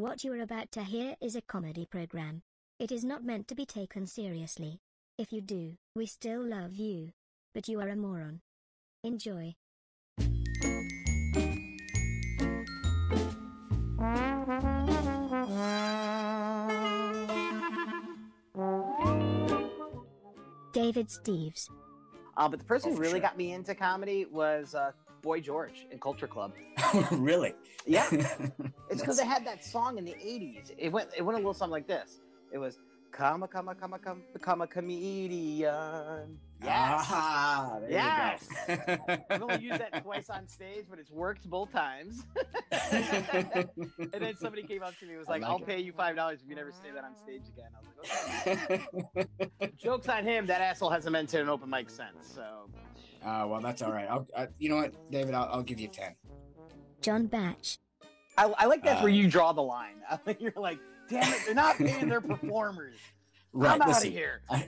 What you are about to hear is a comedy program. It is not meant to be taken seriously. If you do, we still love you. But you are a moron. Enjoy. David Steves. Uh, but the person Oh, who really sure. got me into comedy was uh, Boy George in Culture Club. really? Yeah. It's because they had that song in the '80s. It went it went a little something like this. It was "Come a come a come a come become a comedian." Yes. Ah, there Yes. I've only used that twice on stage, but it's worked both times. and then somebody came up to me and was like, like "I'll it. pay you five dollars if you never say that on stage again." I was like, "Okay." Jokes on him. That asshole hasn't been to an open mic since. So Uh, well, that's all right. I'll, I, you know what, David? I'll, I'll give you ten. John Batch. I, I like that's where Uh, you draw the line. You're like, "Damn it, they're not paying their performers." I'm out of here. I,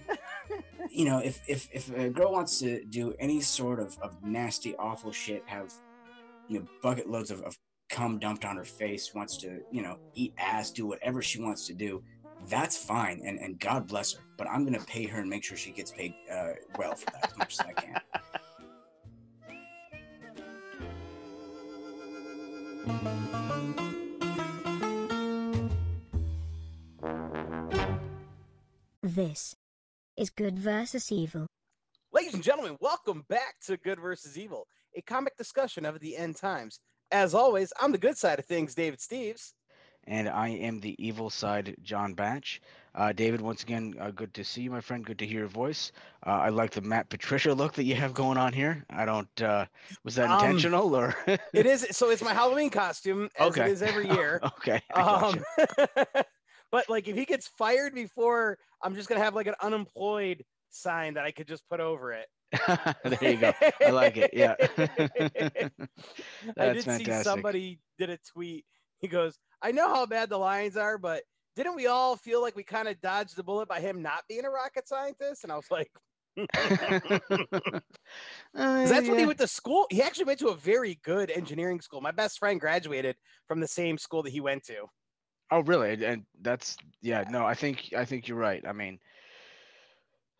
you know, if, if if a girl wants to do any sort of, of nasty, awful shit, have you know bucket loads of, of cum dumped on her face, wants to you know eat ass, do whatever she wants to do, that's fine, and and God bless her. But I'm gonna pay her and make sure she gets paid uh, well for that as much as I can. This is Good versus Evil. Ladies and gentlemen, welcome back to Good versus Evil, a comic discussion of the end times. As always, on the good side of things, David Steves. And I am the evil side, John Batch. Uh, David, once again, uh, good to see you, my friend. Good to hear your voice. Uh, I like the Matt Patricia look that you have going on here. I don't. Uh, was that Um, intentional or? It is so it's my Halloween costume, as Okay. it is every year. okay. Um, but like if he gets fired before, I'm just gonna have like an unemployed sign that I could just put over it. there you go. I like it. Yeah. I did see somebody did a tweet. He goes, I know how bad the Lions are, but didn't we all feel like we kind of dodged the bullet by him not being a rocket scientist? And I was like, Uh, that's when he went to school. He actually went to a very good engineering school. My best friend graduated from the same school that he went to. Oh, really? And that's yeah. No, I think I think you're right. I mean,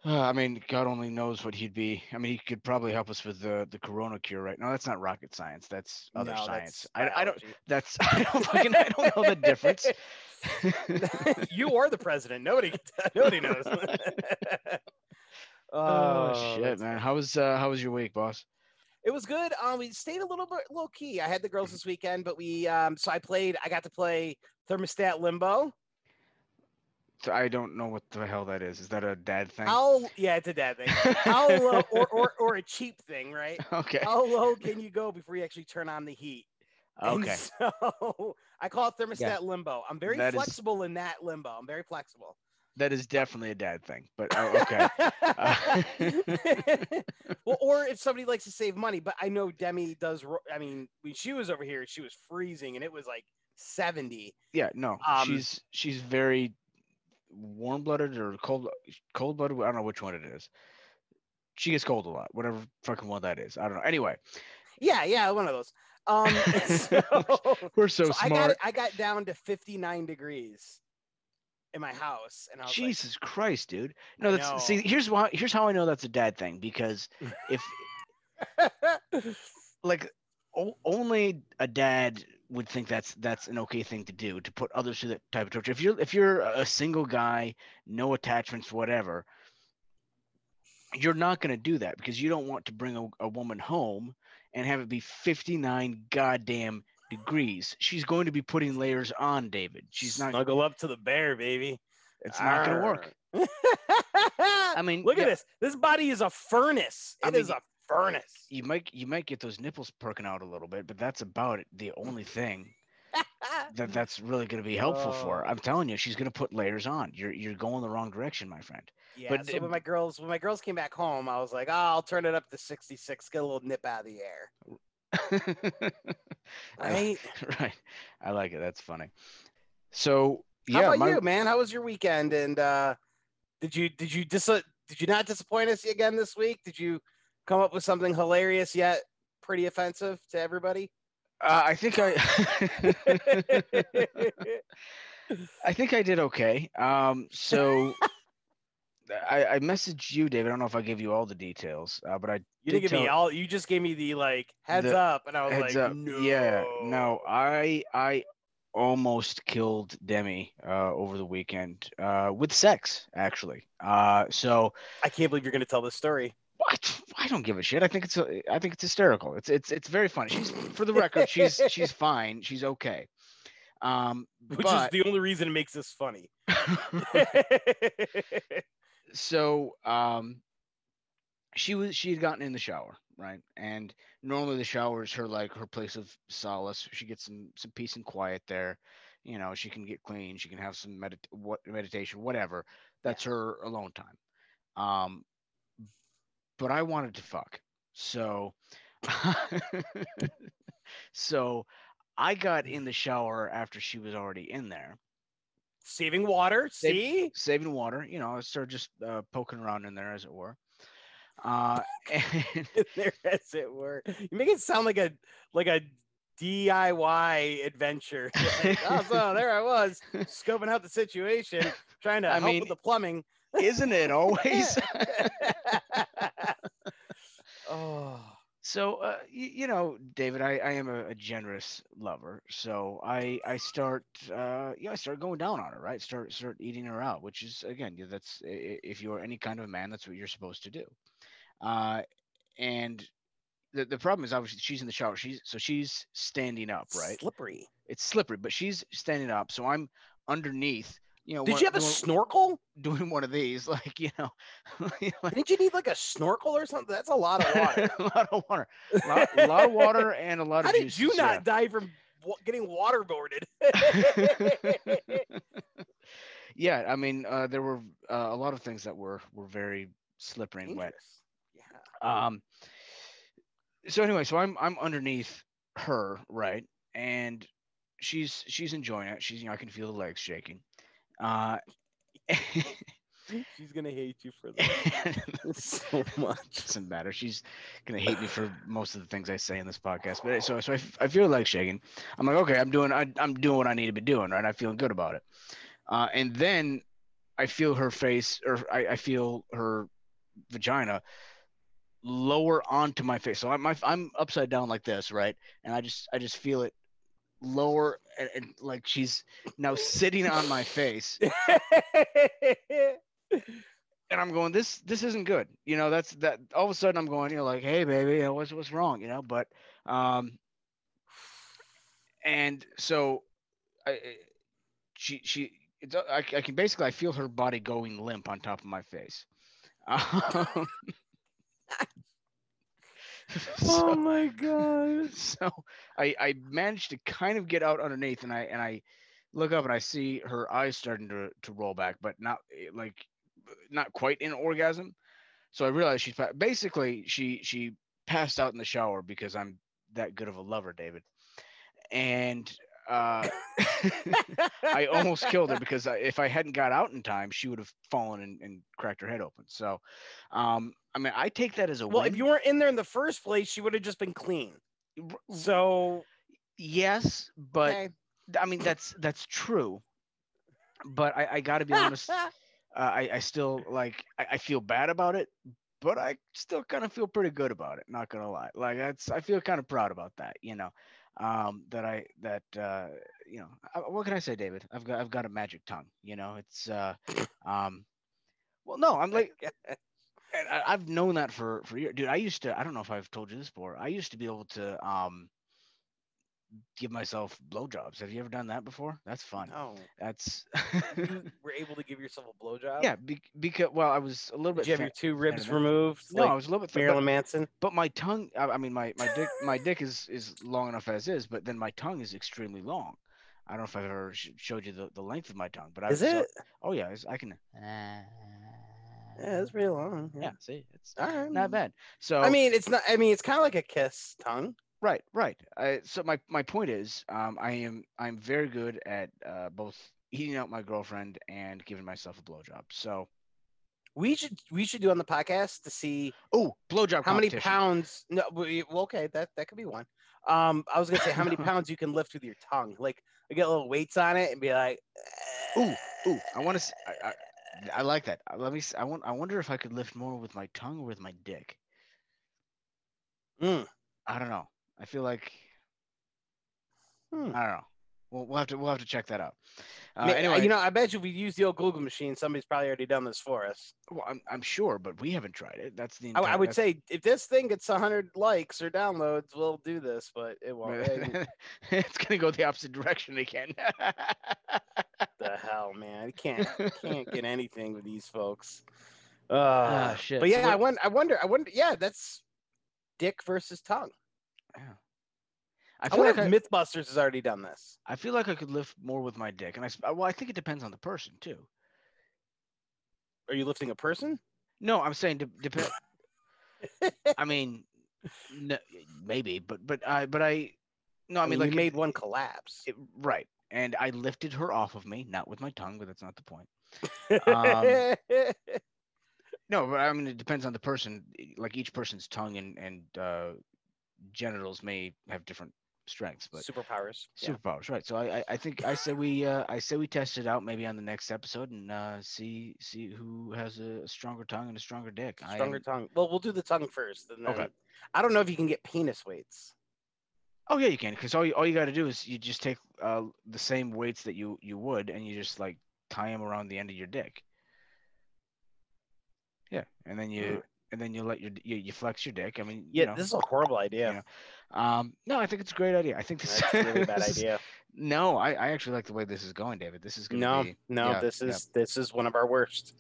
uh, I mean, God only knows what he'd be. I mean, he could probably help us with the the corona cure, right? No, that's not rocket science. That's other No, science. that's I, I don't. That's I don't fucking I don't know the difference. you are the president. Nobody, nobody knows. oh, shit, man. How was uh, how was your week, boss? It was good. Um, we stayed a little bit low key. I had the girls this weekend, but we um, so I played. I got to play thermostat limbo. I don't know what the hell that is. Is that a dad thing? How? Yeah, it's a dad thing. How low, or, or or a cheap thing, right? okay. How low can you go before you actually turn on the heat? And Okay. so I call it thermostat Yeah. limbo. I'm very That is- flexible in that limbo. I'm very flexible. That is definitely a dad thing. But oh, okay. Uh, well, or if somebody likes to save money, but I know Demi does. I mean, when she was over here, she was freezing, and it was like 70. Yeah, no, Um, she's she's very warm blooded or cold cold blooded. I don't know which one it is. She gets cold a lot, whatever fucking one that is. I don't know. Anyway, Yeah, yeah, one of those. Um, so, we're so, so I got smart. I got down to 59 degrees in my house, and I was Jesus Christ, dude. No, that's see. Here's why. Here's how I know that's a dad thing because if like, like o- only a dad would think that's that's an okay thing to do to put others through that type of torture. If you're if you're a single guy, no attachments, whatever, you're not going to do that because you don't want to bring a, a woman home and have it be 59 goddamn degrees. She's going to be putting layers on, David. She's not. snuggle up to the bear, baby. It's not going to work. I I mean, look yeah. at this. This body is a furnace. I It is mean, a furnace. You might you might get those nipples perking out a little bit, but that's about it. The only thing that that's really going to be helpful for. Oh. I'm telling you, she's going to put layers on. You're you're going the wrong direction, my friend. Yeah, But so it- when my girls when my girls came back home, I was like, oh, I'll turn it up to 66, get a little nip out of the air. Right? right. I like it. That's funny. So How yeah, about my, you, man? How was your weekend? And uh did you did you dis- did you not disappoint us again this week? Did you come up with something hilarious yet pretty offensive to everybody? Uh, I think I. I think I did okay. Um, so I, I messaged you, David. I don't know if I gave you all the details, uh, but I You didn't did give me all. You just gave me the like heads The up, and I was like, up. no. Yeah, no, I I almost killed Demi uh, over the weekend uh, with sex, actually. Uh, so I can't believe you're gonna tell this story. what? I don't give a shit. I think it's a, I think it's hysterical. It's it's it's very funny. She's for the record, she's she's fine. She's okay. Um, Which but is the only reason it makes this funny. so um she was she had gotten in the shower right and normally the shower is her like her place of solace she gets some some peace and quiet there you know she can get clean she can have some medit- what meditation whatever that's her alone time um but i wanted to fuck so so i got in the shower after she was already in there Saving water. Save- See, saving water. You know, I started just uh, poking around in there, as it were. Uh, and there as it were. You make it sound like a like a DIY adventure. Like, oh, so there I was, scoping out the situation, trying to I help mean, with the plumbing. isn't it always? Oh, so, uh, you, you know, David, I, I am a, a generous lover, so I I start uh, yeah, I start going down on her, right? Start start eating her out, which is again, yeah, that's if you're any kind of a man, that's what you're supposed to do. Uh, and the, the problem is obviously she's in the shower. She's so she's standing up, right? Slippery. It's slippery, but she's standing up, so I'm underneath. You know, Did one- you have a doing- snorkel? doing one of these, like you know, like, Didn't you need like a snorkel or something? That's a lot of water. a lot of water, a lot, a lot of water, and a lot How of did juices. you not yeah. die from getting waterboarded? yeah, I mean, uh, there were uh, a lot of things that were were very slippery and wet. Yeah. Um. So anyway, so I'm I'm underneath her, right, and she's she's enjoying it. She's you know I can feel the legs shaking. Uh. She's gonna hate you for that so much. doesn't matter. She's gonna hate me for most of the things I say in this podcast. But so so I, I feel like shaking. I'm like, okay, I'm doing I, I'm doing what I need to be doing, right? I'm feeling good about it. Uh, and then I feel her face, or I, I feel her vagina lower onto my face. So I'm I'm upside down like this, right? And I just I just feel it lower and, and like she's now sitting on my face and I'm going, this this isn't good. You know, that's that all of a sudden I'm going, you know, like, hey baby, you know, what's what's wrong? You know, but um and so I I- she she it's, I, I can basically I feel her body going limp on top of my face. Um, so, my god. so I I managed to kind of get out underneath and I and I look up and I see her eyes starting to to roll back, but not eh, like not quite in orgasm. So I realized she's basically she she passed out in the shower because I'm that good of a lover, David. And uh, I almost killed her because I, if I hadn't got out in time, she would have fallen and, and cracked her head open. So, um, I mean, I take that as a Well, win. if you weren't in there in the first place, she would have just been clean. So, yes, but okay. I mean that's that's true. But I, I got to be honest. uh, I, I still like I, I feel bad about it, but I still kind of feel pretty good about it. Not gonna lie, like that's I feel kind of proud about that. You know, um, that I that uh, you know I, what can I say, David? I've got I've got a magic tongue. You know, it's uh, um, well, no, I'm like. I, I've known that for for years, dude. I used to. I don't know if I've told you this before. I used to be able to um give myself blowjobs. Have you ever done that before? That's fun. no, That's you were able to give yourself a blowjob. yeah. Be, because well, I was a little Did bit. you have your two ribs removed? no, like I was a little bit. Marilyn Manson. but my tongue. I, I mean, my my dick. my dick is is long enough as is, but then my tongue is extremely long. I don't know if I've ever sh- showed you the, the length of my tongue, but I Is was it? oh yeah, I can. Yeah, it's pretty long. Yeah, see, it's All right. not bad. So I mean, it's not. I mean, it's kind of like a kiss tongue. Right, right. I, so my my point is, um, I am I'm very good at uh, both eating out my girlfriend and giving myself a blowjob. So We should we should do on the podcast to see Oh, blowjob. how many pounds. No, well, okay, that that could be one. Um, I was gonna say how many pounds you can lift with your tongue. Like, I get little weights on it and be like, Ooh, ooh, I want to. I, I, I like that. Uh, Let me. I want. I wonder if I could lift more with my tongue or with my dick. Mm. I don't know. I feel like Hmm. I don't know. We'll, we'll have to. We'll have to check that out. Uh, Ma- anyway, you know, I bet you if we use the old Google machine, somebody's probably already done this for us. well, I'm, I'm sure, but we haven't tried it. That's the. I, I would say if this thing gets 100 likes or downloads, we'll do this, but it won't. It's gonna go the opposite direction again. the hell, man? You can't can't get anything with these folks. Uh, Ah, shit. But yeah, what- I wonder. I wonder. I wonder. Yeah, that's dick versus tongue. Yeah. I, I feel wonder like I, MythBusters has already done this. I feel like I could lift more with my dick, and I uh, well, I think it depends on the person too. Are you lifting a person? No, I'm saying de- depend. I mean, no, maybe, but but I but I no, I mean like you it- made one collapse. it- right, and I lifted her off of me, not with my tongue, but that's not the point. Um, No, but I mean it depends on the person. Like each person's tongue and and uh, genitals may have different strengths, but Superpowers. Yeah. superpowers, right? So I I, I think I said we uh, I say we test it out maybe on the next episode and uh, see see who has a stronger tongue and a stronger dick. Stronger am- tongue. Well, we'll do the tongue first. And then Okay. I don't know if you can get penis weights. Oh yeah, you can, because all you, all you got to do is you just take uh, the same weights that you you would, and you just like tie them around the end of your dick. Yeah, and then you Mm. And then you let your you, you flex your dick. I mean, Yeah, you know, this is a horrible idea. know, um, no, I think it's a great idea. I think this That's a really bad this is- idea. No, I, I actually like the way this is going, David. This is gonna No, be no, yeah, this yeah. is this is one of our worst.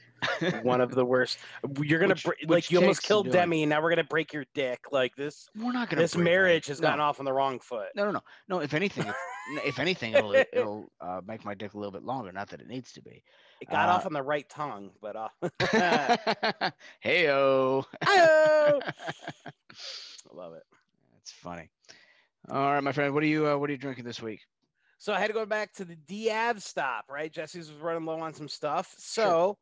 one of the worst. You're gonna Which- br- which like you almost killed doing. Demi, and now we're gonna break your dick. Like this, We're not gonna. this my- marriage has no, gotten off on the wrong foot. No, no, no, no. If anything, if, if anything, it'll it'll uh, make my dick a little bit longer. Not that it needs to be. It got off Uh, on the right tongue, but uh, Heyo. I love it. That's funny. All right, my friend. What are you uh, What are you drinking this week? So I had to go back to the Diab stop, right? Jesse's was running low on some stuff. So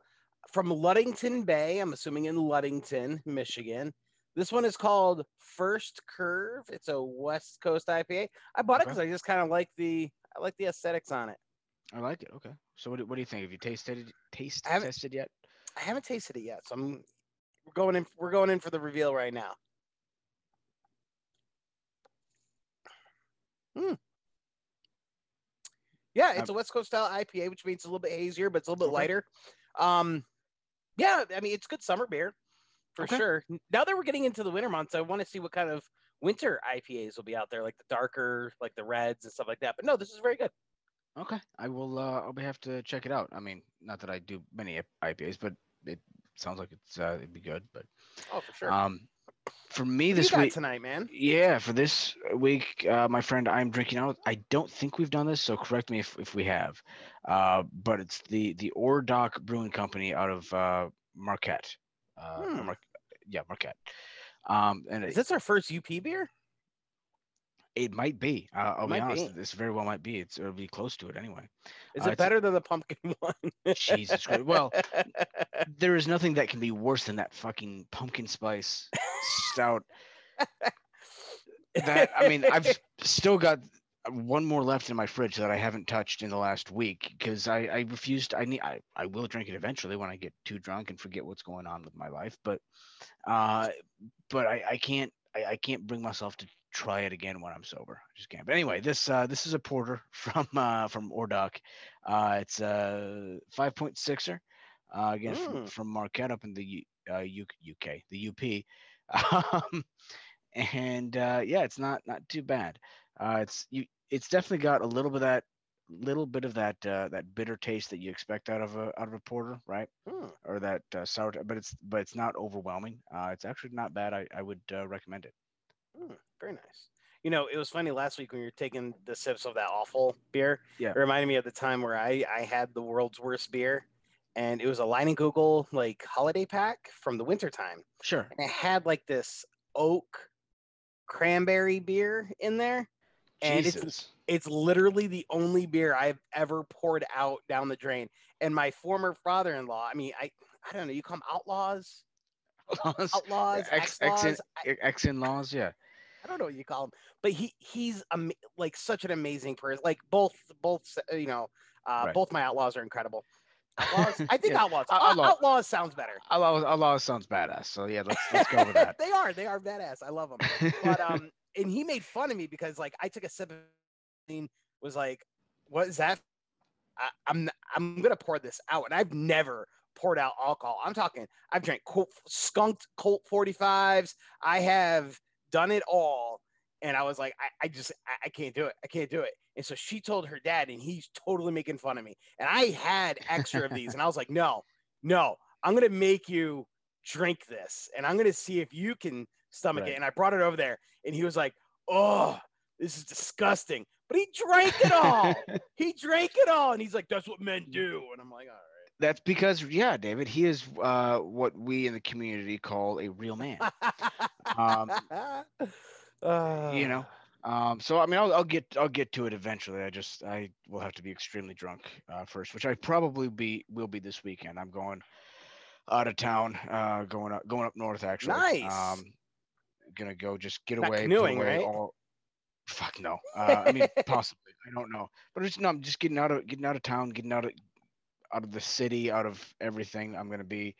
from Ludington Bay, I'm assuming in Ludington, Michigan. This one is called First Curve. It's a West Coast IPA. I bought it because I just kind of like the I like the aesthetics on it. I like it. Okay. So what do, what do you think? Have you tasted taste I haven't- tested yet? I haven't tasted it yet, so I'm we're going in we're going in for the reveal right now. Hmm. Yeah, it's a West Coast style IPA, which means it's a little bit hazier, but it's a little bit Okay. lighter. Um, yeah, I mean it's good summer beer for Okay. sure. Now that we're getting into the winter months, I want to see what kind of winter IPAs will be out there, like the darker, like the reds and stuff like that. But no, this is very good. Okay. I will. Uh, I'll be have to check it out. I mean, not that I do many IPAs, but it sounds like it's uh, it'd be good. But Oh, for sure. um, for me this week, tonight, man. Yeah, for this week, uh, my friend, I'm drinking out. I don't think we've done this, so correct me if, if we have. Uh, but it's the the Ore Dock Brewing Company out of uh, Marquette. Uh, Hmm. Mar- yeah, Marquette. Um, and Is it, this our first UP beer? It might be. Uh, I'll be honest. be. This very well might be. It's it'll be close to it anyway. Is Uh, it better than the pumpkin one? Jesus Christ. Well, there is nothing that can be worse than that fucking pumpkin spice stout. That I mean, I've still got one more left in my fridge that I haven't touched in the last week because I, I refused. I need. I, I will drink it eventually when I get too drunk and forget what's going on with my life. But, uh, but I, I can't. I, I can't bring myself to try it again when I'm sober. I just can't. But anyway, this uh, this is a porter from uh, from Ore Dock. Uh, it's a 5.6er. Uh, again from, Mm. from Marquette up in the U, uh, UK, the UP. Um, and uh, yeah, it's not not too bad. Uh, it's you. It's definitely got a little bit of that little bit of that uh, that bitter taste that you expect out of a out of a porter, right? Hmm. Or that uh, sour, but it's but it's not overwhelming. Uh, it's actually not bad. I I would uh, recommend it. Hmm, very nice. You know, it was funny last week when you were taking the sips of that awful beer. Yeah. It reminded me of the time where I, I had the world's worst beer. And it was a Leinenkugel like holiday pack from the wintertime. Sure. And it had like this oak cranberry beer in there. And it's Jesus. it's literally the only beer I've ever poured out down the drain. And my former father-in-law, I mean, I I don't know. You call them outlaws, Outlaws, outlaws, ex, ex ex, ex in laws, yeah. I don't know what you call him, but he he's am- like such an amazing person. Like both both you know, uh, Right. both my outlaws are incredible. Outlaws, I think Yeah, outlaws. out- Out- outlaw- outlaws sounds better. Outlaws, outlaws sounds badass. So yeah, let's let's go with that. they are they are badass. I love them. But um, and he made fun of me because like I took a sip, and was like, "What is that?" I, I'm I'm gonna pour this out, and I've never poured out alcohol. I'm talking. I've drank Colt, skunked Colt 45s. I have done it all, and I was like, I, I just I, I can't do it. I can't do it. And so she told her dad, and he's totally making fun of me. And I had extra of these, and I was like, no, no, I'm gonna make you drink this, and I'm gonna see if you can stomach Right. it. And I brought it over there, and he was like, oh, this is disgusting. But he drank it all. he drank it all, and he's like, that's what men do. And I'm like, all That's because yeah, David, he is uh, what we in the community call a real man. Um, Uh, you know, Um, so I mean, I'll, I'll get I'll get to it eventually. I just I will have to be extremely drunk uh, first, which I probably be will be this weekend. I'm going out of town, uh, going up going up north actually. Nice. Um, gonna go just get Not away, canoeing, away right? all. Fuck no. Uh, I mean, possibly. I don't know, but it's no. I'm just getting out of getting out of town, getting out of out of the city, out of everything. I'm gonna be.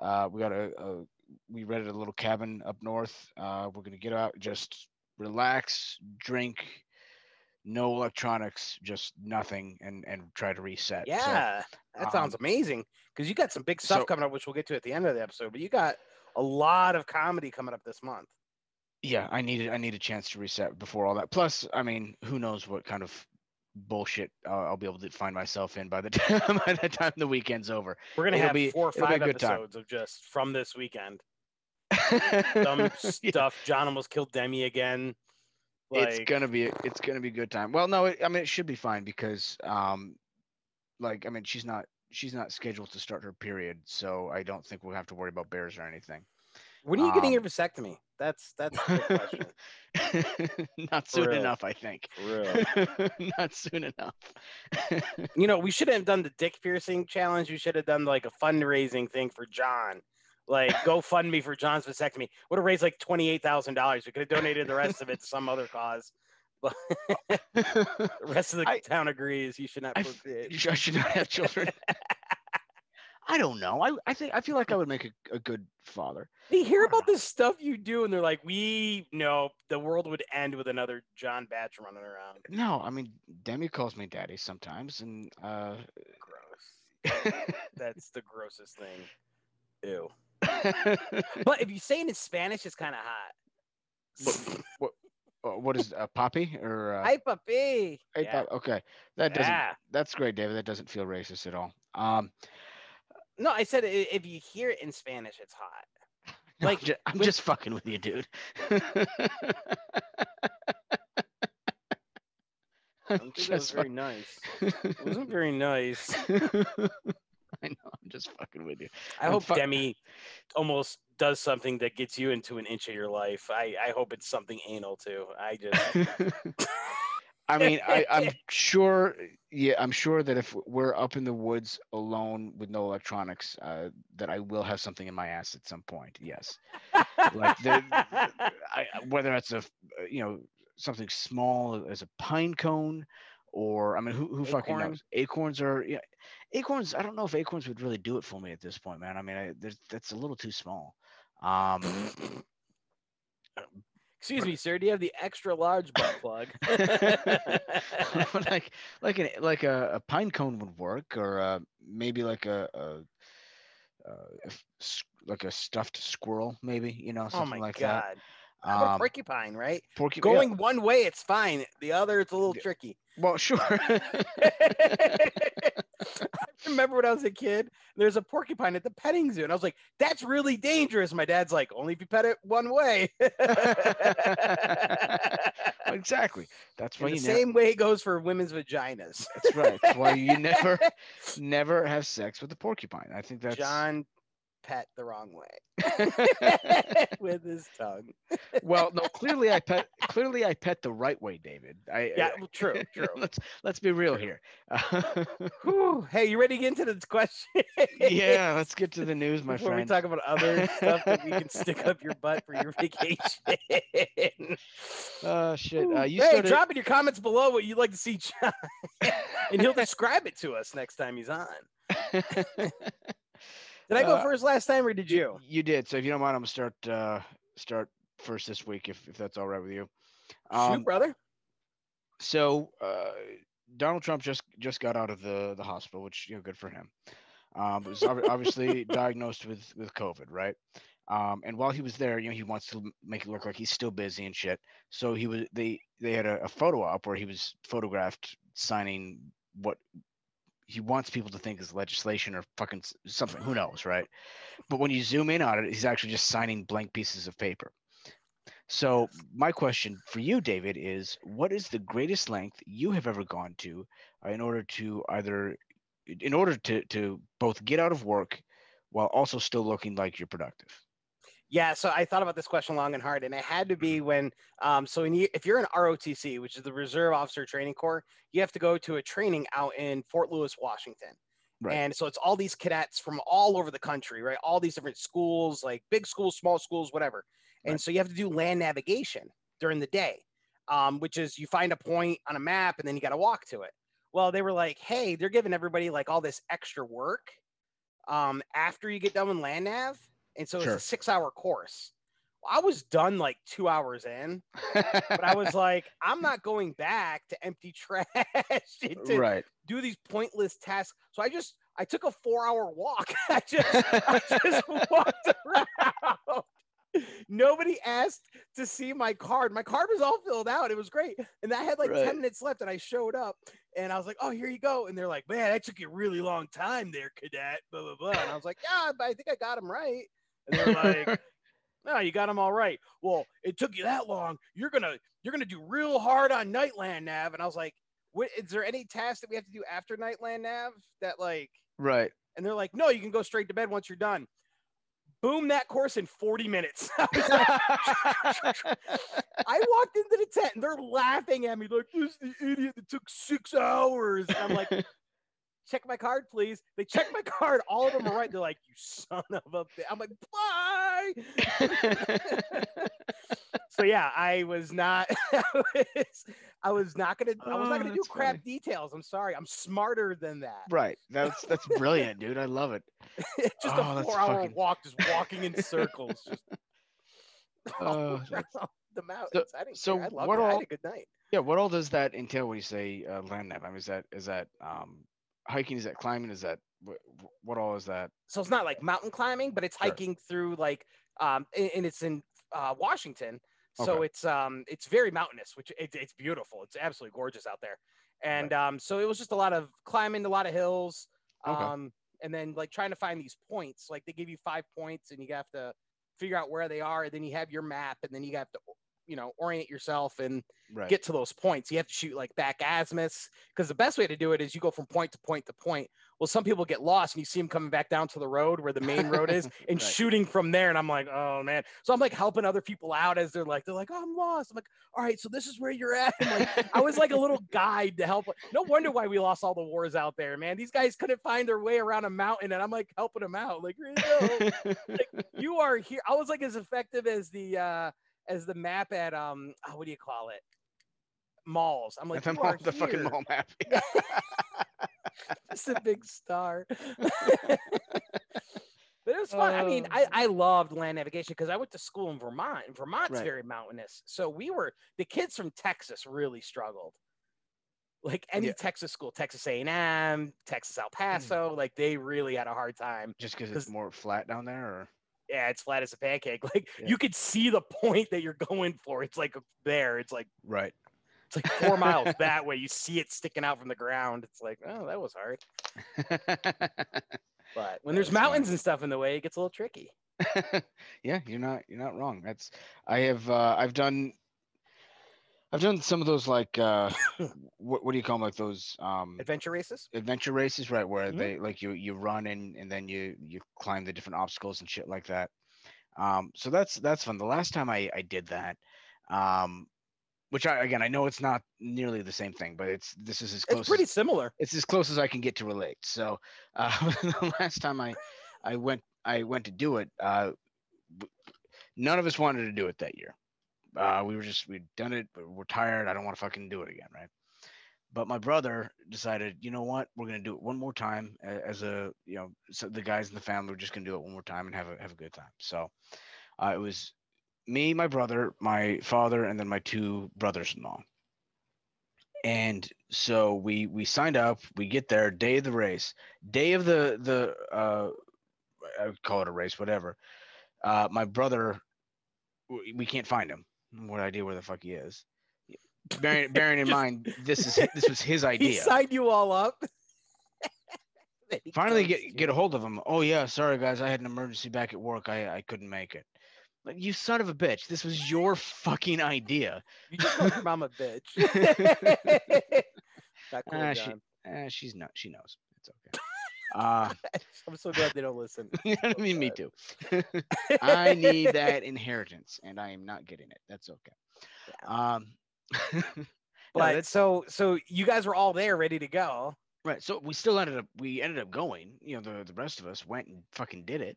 Uh, we got a, a we rented a little cabin up north. Uh, we're gonna get out, just relax, drink, no electronics, just nothing, and and try to reset. So, Yeah, that sounds um, amazing. Because you got some big stuff so- coming up, which we'll get to at the end of the episode. But you got a lot of comedy coming up this month. yeah, I needed I need a chance to reset before all that. Plus, I mean, who knows what kind of bullshit uh, I'll be able to find myself in by the time by the time the weekend's over. We're gonna It'll have be- four or five episodes of just from this weekend. Some stuff. John almost killed Demi again. it's gonna be it's gonna be a good time. Well, no, it, I mean it should be fine because um, like I mean she's not she's not scheduled to start her period, so I don't think we'll have to worry about bears or anything. when are you getting your um, vasectomy? That's that's the question. not soon real. enough, I think. Not soon enough. You know, we should have done the dick piercing challenge. We should have done like a fundraising thing for John. Like GoFundMe for John's vasectomy. Would have raised like twenty eight thousand dollars. We could have donated the rest of it to some other cause. But the rest of the I- town agrees you should not I f- procreate. You I should not have children. I don't know. I, I think I feel like I would make a, a good father. They hear about the stuff you do, and they're like, "We know the world would end with another John Batch running around." No, I mean Demi calls me daddy sometimes, and uh, Gross. That's the grossest thing. Ew. But if you say it in Spanish, it's kind of hot. uh, what is a poppy or uh, papi. hey, yeah. pop- okay? That doesn't. Yeah. That's great, David. That doesn't feel racist at all. Um, No, I said if you hear it in Spanish, it's hot. no, Like, I'm, ju- I'm with- just fucking with you, dude. I I'm don't think that was just very nice. It wasn't very nice. I know. I'm just fucking with you. I I'm hope fu- Demi almost does something that gets you into an inch of your life. I, I hope it's something anal too. I just I mean, I, I'm sure. Yeah, I'm sure that if we're up in the woods alone with no electronics, uh, that I will have something in my ass at some point. Yes, like the, I, whether it's a uh, you know something small as a pine cone, or I mean, who who fucking knows? Acorns are yeah, acorns. I don't know if acorns would really do it for me at this point, man. I mean, I, that's a little too small. Um, Excuse me, sir. Do you have the extra large butt plug? like like an like a, a pine cone would work, or uh, maybe like a, a, s- like a stuffed squirrel, maybe you know oh something my like god. that. Um, porcupine, right? porcu- yeah, Going one way, it's fine. The other, it's a little Yeah. tricky. well, sure. I remember when I was a kid, there's a porcupine at the petting zoo, and I was like, "That's really dangerous." My dad's like, "Only if you pet it one way." exactly. That's why In the you never. same way it goes for women's vaginas. That's right. That's why you never never have sex with a porcupine. I think that's John, pet the wrong way with his tongue. well, no, clearly I pet clearly I pet the right way, David. I Yeah, well, true, true. let's let's be real here. Whew. Hey, you ready to get into the question? yeah, let's get to the news, my Before we talk about other stuff that we can stick up your butt for your vacation. Oh shit! Uh, you hey, started. drop in your comments below what you'd like to see John, and he'll describe it to us next time he's on. Did I go Uh, first last time, or did you? You did. So if you don't mind, I'm gonna start uh, start first this week, if if that's all right with you. Shoot, Um, brother. so uh, Donald Trump just just got out of the the hospital, which you know, good for him. Um, was obviously diagnosed with with COVID, right? Um, and while he was there, you know, he wants to make it look like he's still busy and shit. So he was they they had a, a photo up where he was photographed signing what he wants people to think is legislation or fucking something. Who knows, right? But when you zoom in on it, he's actually just signing blank pieces of paper. So my question for you, David, is what is the greatest length you have ever gone to uh, in order to either in order to to both get out of work while also still looking like you're productive? Yeah, so I thought about this question long and hard, and it had to be when, um, so when you, if you're an ROTC, which is the Reserve Officer Training Corps, you have to go to a training out in Fort Lewis, Washington. Right. And so it's all these cadets from all over the country, right? All these different schools, like big schools, small schools, whatever. And Right. so you have to do land navigation during the day, um, which is you find a point on a map and then you got to walk to it. Well, they were like, hey, they're giving everybody like all this extra work um, after you get done with land nav. And so it's Sure. a six hour course. I was done like two hours in, but I was like, I'm not going back to empty trash to right. do these pointless tasks. So I just I took a four hour walk. I just I just walked around. Nobody asked to see my card. My card was all filled out. It was great. And I had like Right. 10 minutes left and I showed up and I was like, oh, here you go. And they're like, man, that took you a really long time there, cadet. Blah, blah, blah. And I was like, yeah, but I think I got him right. And they're like, no, you got them all right. Well, it took you that long. You're gonna you're gonna do real hard on Nightland Nav. And I was like, what is there any task that we have to do after Nightland Nav that like Right. and they're like, no, you can go straight to bed once you're done. Boom that course in 40 minutes. I like, I walked into the tent and they're laughing at me, like, this is the idiot that took six hours. And I'm like, check my card, please. They check my card. All of them are right. They're like, you son of a bitch. I'm like, bye. so yeah, I was not I was, I was not gonna I was Oh, not gonna do that's crap funny. details. I'm sorry. I'm smarter than that. right. That's that's brilliant, dude. I love it. just Oh, a four hour fucking- walk, just walking in circles, just all Oh, the mountains. I didn't so care. I loved what it. I had all- a good night. Yeah. What all does that entail when you say uh, land nav? I mean, is that is that um, hiking? Is that climbing? Is that what, what all is that? So it's not like mountain climbing, but it's Sure. hiking through like um and, it's in uh Washington. So Okay. it's um it's very mountainous, which it, it's beautiful. It's absolutely gorgeous out there. And um so it was just a lot of climbing a lot of hills. Okay. Um and then like trying to find these points. Like they give you five points and you have to figure out where they are, and then you have your map, and then you have to you know orient yourself and Right. get to those points. You have to shoot like back azimuths because the best way to do it is you go from point to point to point. Well, some people get lost and you see them coming back down to the road where the main road is and Right. shooting from there. And I'm like, oh man. So I'm like helping other people out as they're like, they're like, oh, I'm lost. I'm like, all right, so this is where you're at. Like, I was like a little guide to help. No wonder why we lost all the wars out there, man. These guys couldn't find their way around a mountain, and I'm like helping them out. Like, you go you are here. I was like as effective as the uh as the map at um oh, what do you call it? Malls. I'm like the, mall- the fucking mall map. Just a big star. but it was fun. I mean, I, I loved land navigation because I went to school in Vermont, and Vermont's Right. very mountainous. So we were the kids from Texas really struggled. Like any Yeah. Texas school, Texas A&M, Texas El Paso, like they really had a hard time. Just because it's more flat down there, or yeah, it's flat as a pancake. Like Yeah. you could see the point that you're going for. It's like there. It's like right? it's like four miles that way. You see it sticking out from the ground. It's like, oh, that was hard. But when there's mountains and stuff in the way, it gets a little tricky. yeah, you're not you're not wrong. That's I have uh, I've done I've done some of those like uh, what, what do you call them? Like those um, Adventure races. adventure races, right? Where Mhm. they like you you run and and then you you climb the different obstacles and shit like that. Um, so that's that's fun. The last time I I did that, um, which I again I know it's not nearly the same thing, but it's this is as close. It's pretty as, similar. it's as close as I can get to relate. So uh, the last time I I went I went to do it, uh, none of us wanted to do it that year. Uh, we were just we'd done it, but we're tired. I don't want to fucking do it again, right? But my brother decided, you know what, we're gonna do it one more time as a you know, so the guys in the family were just gonna do it one more time and have a have a good time. So uh, it was me, my brother, my father, and then my two brothers-in-law. And so we we signed up. We get there, day of the race, day of the the uh, I would call it a race, whatever. Uh, my brother, we can't find him. What idea where the fuck he is? Bearing bearing in mind this is this was his idea. He signed you all up. Finally get get a hold of him. Oh yeah, sorry guys, I had an emergency back at work. I I couldn't make it. Like you son of a bitch, this was your fucking idea. You just called your mom a bitch. Cool, Ah, she-. Eh, she's not. She knows. It's okay. Uh, I'm so glad they don't listen. you know what I mean? Me too. I need that inheritance, and I am not getting it. That's okay. Um, But that's- so so you guys were all there, ready to go. right. So we still ended up. We ended up going. You know, the the rest of us went and fucking did it.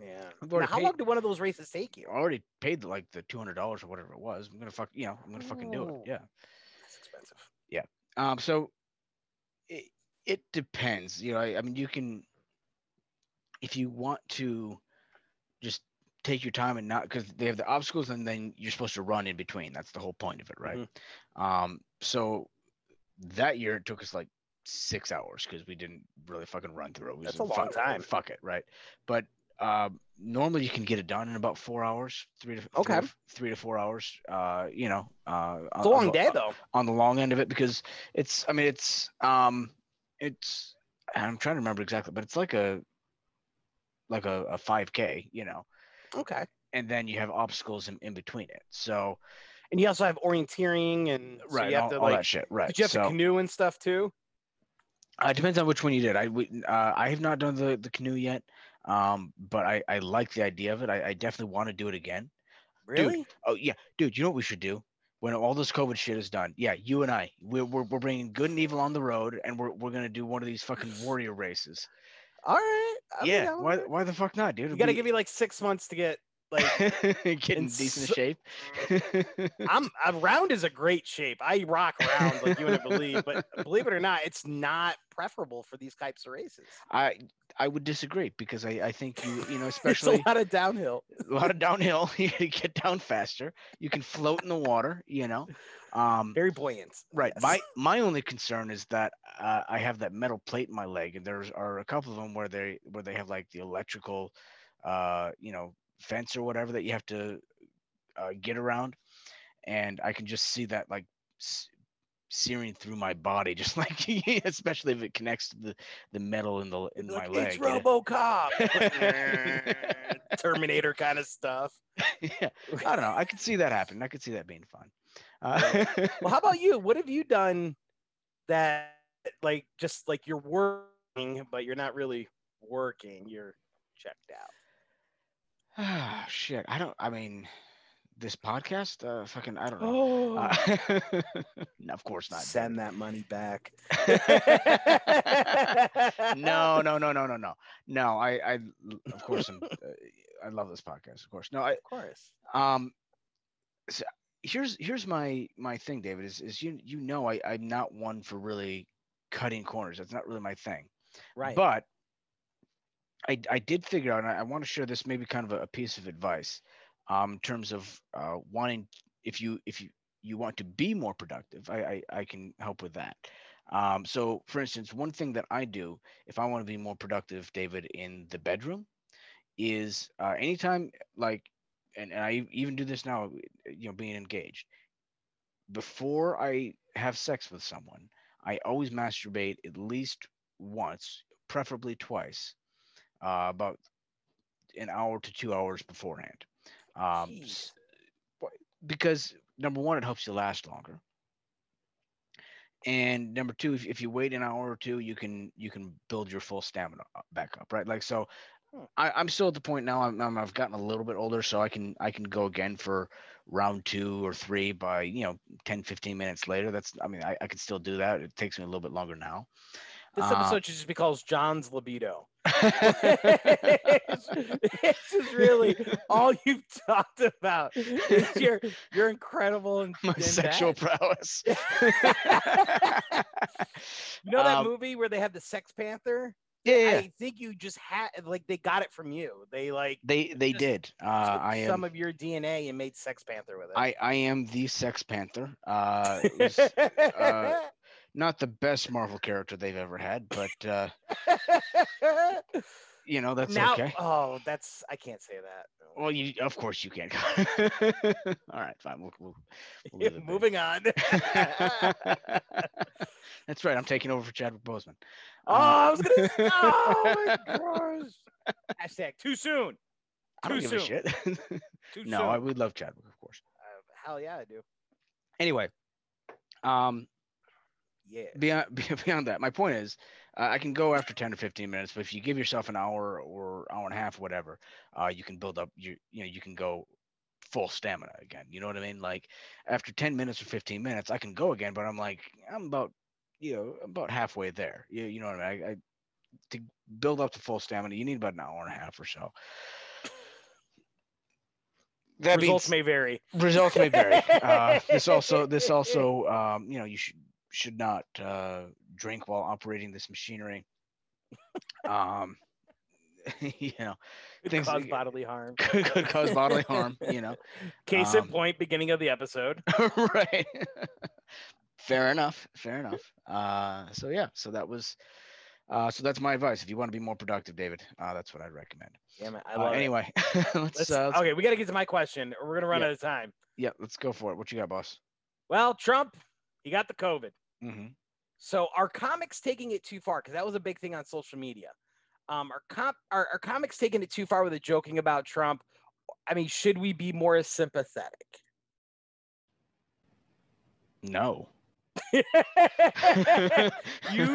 Yeah. Now, how paid- long did one of those races take you? I already paid the, like the two hundred dollars or whatever it was. I'm gonna fuck. You know, I'm gonna fucking do it. Yeah. That's expensive. Yeah. Um, so it, depends. You know, I, I mean, you can, if you want to just take your time and not, because they have the obstacles and then you're supposed to run in between. That's the whole point of it, right? Mm-hmm. Um, so that year it took us like six hours because we didn't really fucking run through it. We That's a long "Fuck- time." Fuck it, right? But um, normally you can get it done in about four hours, three to Okay. to, three to four hours. Uh, you know, uh, It's a long day though. on the long end of it because it's I mean it's um it's I'm trying to remember exactly, but it's like a like a, a 5k, you know, Okay. and then you have obstacles in, in between it. So And you also have orienteering and so right, you have all, to all like that shit, right? did you have so to canoe and stuff too? uh, it depends on which one you did. I would uh, I have not done the the canoe yet, um, but I I like the idea of it. I, I definitely want to do it again. Really? Oh yeah, dude. You know what we should do when all this COVID shit is done? Yeah, you and I, we're we're, we're bringing good and evil on the road, and we're we're gonna do one of these fucking warrior races. All right. I'll yeah, with why why the fuck not, dude? You gotta give me like six months to get like getting in in decent so- shape. I'm a round is a great shape. I rock round like you wouldn't believe, but believe it or not, it's not preferable for these types of races. I I would disagree because I I think you you know especially a lot of downhill. a lot of downhill. You get down faster. You can float in the water. You know. Um, Very buoyant. Right. Yes. My my only concern is that uh, I have that metal plate in my leg, and there's are a couple of them where they where they have like the electrical, uh, you know, fence or whatever that you have to uh, get around, and I can just see that like s- searing through my body, just like especially if it connects to the the metal in the in my Look, leg. it's you? RoboCop. Terminator kind of stuff. yeah, I don't know. I could see that happen. I could see that being fun. Uh, Well, how about you? What have you done that like just like you're working, but you're not really working? You're checked out. Ah, shit. I don't. I mean, this podcast. Uh, fucking. I don't know. Oh, Uh, no, of course not. send that money back. no, no, no, no, no, no, no. I, I, of course, I'm, uh, I love this podcast. Of course. No, I, Of course. um, so here's here's my my thing, David. Is is you you know I I'm not one for really cutting corners. That's not really my thing. Right. But I, I did figure out, and I, I want to share this maybe kind of a, a piece of advice um, in terms of uh, wanting if you if you you want to be more productive, I I, I can help with that. Um, so, for instance, one thing that I do if I want to be more productive, David, in the bedroom, is uh, anytime like, and, and I even do this now, you know, being engaged. Before I have sex with someone, I always masturbate at least once, preferably twice, uh, about an hour to two hours beforehand. Um, Jeez. s- wh- because number one, it helps you last longer. And number two, if, if you wait an hour or two, you can you can build your full stamina back up, right? Like so, Hmm. I, I'm still at the point now. I'm, I'm I've gotten a little bit older, so I can I can go again for round two or three by you know 10, 15 minutes later. That's I mean I, I can still do that. It takes me a little bit longer now. This Uh, episode should just be called John's libido. it's, it's just really all you've talked about is your your incredible and, My sexual bad. prowess. You know that Um, movie where they have the Sex Panther? yeah, yeah. I think you just had like they got it from you. They like They they did. Uh, I am some of your DNA and made Sex Panther with it. I I am the Sex Panther. Uh, was uh, not the best Marvel character they've ever had, but uh, you know that's now, okay. oh, that's I can't say that. Well, you of course you can. All right, fine. We'll, we'll, we'll leave it there. Moving on. That's right. I'm taking over for Chadwick Boseman. oh, I was gonna. Oh my gosh. Hashtag too soon. I don't too give a shit. Too no, soon. I would love Chadwick, of course. Uh, hell yeah, I do. Anyway, um, Yeah. beyond beyond that, my point is, uh, I can go after 10 or 15 minutes, but if you give yourself an hour or hour and a half, whatever, uh, you can build up. You you know you can go full stamina again. You know what I mean? Like after 10 minutes or 15 minutes, I can go again, but I'm like I'm about you know about halfway there. You you know what I mean? I, I to build up to full stamina, you need about an hour and a half or so. That being Results may vary. results may vary. Uh, this also this also um, you know you should should not uh, drink while operating this machinery. Um, you know, Could things cause that- bodily harm. could, could cause bodily harm. You know, Case um, in point, beginning of the episode. right? fair enough. Fair enough. Uh, so yeah, so that was. Uh, so that's my advice. If you want to be more productive, David, uh, that's what I'd recommend. Damn it, I Uh, love it. anyway, let's, Let's- uh, let's okay, we got to get to my question, or we're gonna run Yeah. out of time. yeah, let's go for it. What you got, boss? Well, Trump, he got the COVID. Hmm So are comics taking it too far? Because that was a big thing on social media. Um, are, com- are are comics taking it too far with the joking about Trump? I mean, should we be more sympathetic? No. you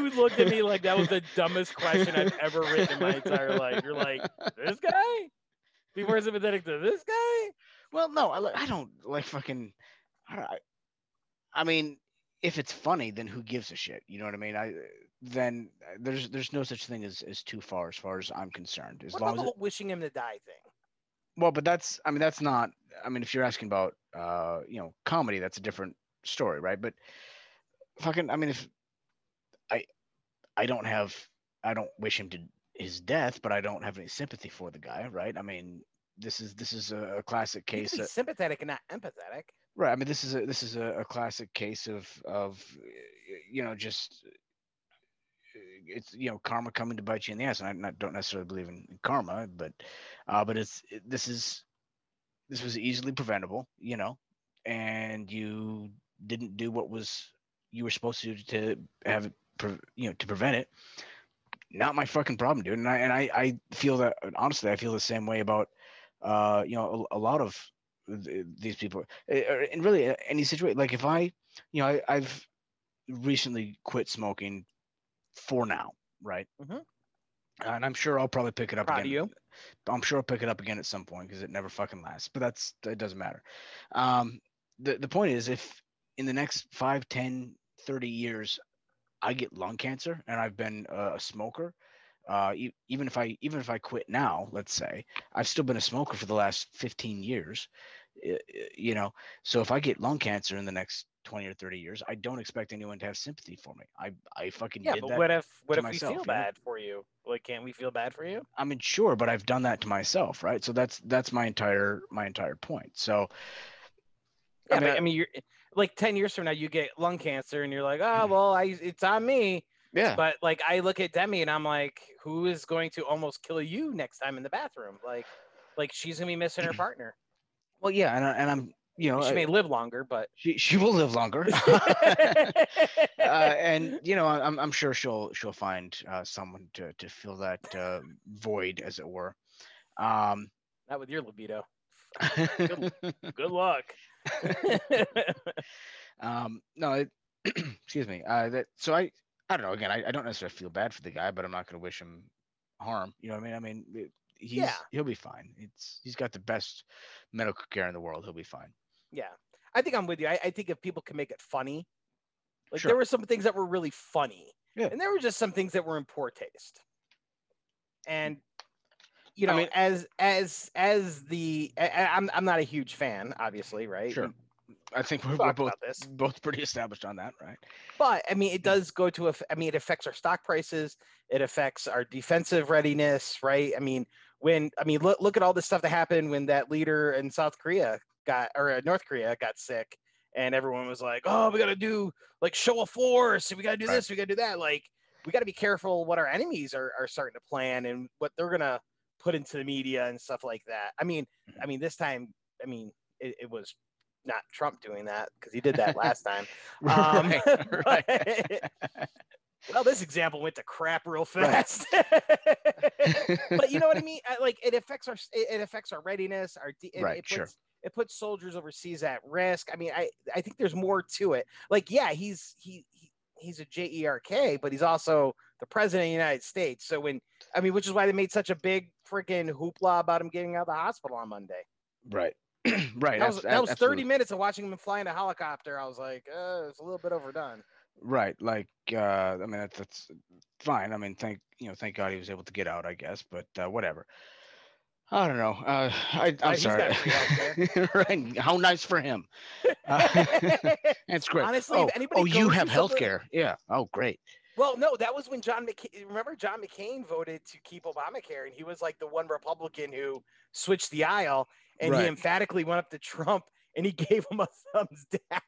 looked at me like that was the dumbest question I've ever written in my entire life. You're like, this guy? Be more sympathetic to this guy? Well, no, I, I don't like fucking. I, I mean, if it's funny, then who gives a shit? You know what I mean? I then uh, there's there's no such thing as as too far as far as I'm concerned. As What long as it, wishing him to die thing? well, but that's I mean that's not. I mean, if you're asking about uh you know comedy, that's a different story, right? But fucking, I mean, if I I don't have I don't wish him to his death, but I don't have any sympathy for the guy, right? I mean, this is this is a, classic case. that- sympathetic and not empathetic. Right. I mean, this is a this is a, a classic case of of you know just uh, it's you know karma coming to bite you in the ass, and I not, don't necessarily believe in, in karma, but uh, but it's it, this is this was easily preventable, you know, and you didn't do what was you were supposed to do to have it, pre- you know, to prevent it. Not my fucking problem, dude. And I and I I feel that honestly, I feel the same way about uh you know a, a lot of these people eh, or in really uh, any situation like if i you know I, i've recently quit smoking for now right Mhm. and i'm sure i'll probably pick it up Proud again you. i'm sure i'll pick it up again at some point because it never fucking lasts but that's it doesn't matter um the, the point is if in the next 5 10 30 years i get lung cancer and i've been a, a smoker uh, e- even if I even if I quit now, let's say, I've still been a smoker for the last 15 years. You know, so if I get lung cancer in the next 20 or 30 years, I don't expect anyone to have sympathy for me. I I fucking Yeah, but what if what if myself, we feel you know? bad for you? Like, can't we feel bad for you? I mean, sure, but I've done that to myself, right? So that's that's my entire my entire point. So Yeah, I mean, but I mean, you're like ten years from now, you get lung cancer, and you're like, oh mm-hmm. well, I it's on me. yeah, But like, I look at Demi, and I'm like, who is going to almost kill you next time in the bathroom? Like, like she's gonna be missing her partner. Well, yeah, and I, and I'm you know she may live longer, but she she will live longer. uh, and you know, I'm I'm sure she'll she'll find uh, someone to to fill that uh, void, as it were. Um, not with your libido. Good luck. um, no, it, excuse me. Uh, that so I I don't know. Again, I, I don't necessarily feel bad for the guy, but I'm not going to wish him harm. You know what I mean? I mean, it- he's Yeah. he'll be fine. It's he's got the best medical care in the world. He'll be fine. yeah, I think I'm with you. I, I think if people can make it funny, like Sure. there were some things that were really funny, Yeah. and there were just some things that were in poor taste. And you I know, mean- as as as the I, I- I'm I'm not a huge fan, obviously, right? Sure. I think we're, We we're both both pretty established on that, right? But I mean, it does go to. I mean, it affects our stock prices. It affects our defensive readiness, right? I mean, when I mean, look look at all the stuff that happened when that leader in South Korea got or uh, North Korea got sick, and everyone was like, "Oh, we got to do like show of force, we got to do Right. this, we got to do that." Like, we got to be careful what our enemies are are starting to plan and what they're gonna put into the media and stuff like that. I mean, I mean, this time, I mean, it, it was not Trump doing that because he did that last time. Um, right, right. Well, this example went to crap real Right. fast. but you know what I mean? Like it affects our it affects our readiness. Our it, Right, it sure. puts it puts soldiers overseas at risk. I mean, I I think there's more to it. Like, yeah, he's he, he he's a JERK, but he's also the president of the United States. So when I mean, which is why they made such a big freaking hoopla about him getting out of the hospital on Monday. right, right. That was, that was 30 minutes of watching him fly in a helicopter. I was like, uh, it's a little bit overdone. Right, like uh, I mean that's, that's fine. I mean, thank you know, thank God he was able to get out, I guess. But uh, whatever. I don't know. Uh, I, I'm Right, sorry. got free healthcare. right? How nice for him. That's great. Honestly, if oh, anybody oh, you have health care. Yeah. Oh, great. Well, no, that was when John McCain. Remember, John McCain voted to keep Obamacare, and he was like the one Republican who switched the aisle, and he emphatically went up to Trump and he gave him a thumbs down,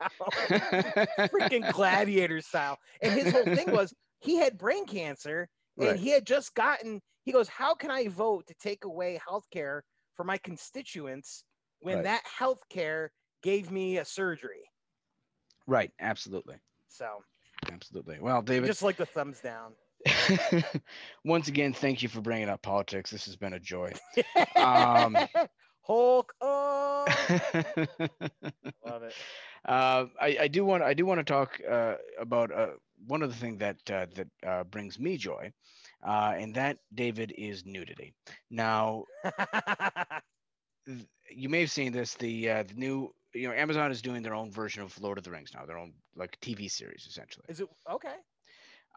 freaking gladiator style. And his whole thing was he had brain cancer, and Right. he had just gotten. He goes, "How can I vote to take away health care for my constituents when Right. that health care gave me a surgery?" right. Absolutely. So Absolutely. Well, David, just like the thumbs down. once again, thank you for bringing up politics. This has been a joy. Um, Hulk. Oh, love it. Uh, I, I do want I do want to talk uh, about uh, one other thing that uh, that uh, brings me joy, uh, and that David is nudity. Now th- you may have seen this. The uh, the new you know Amazon is doing their own version of Lord of the Rings now, their own like TV series essentially. Is it okay?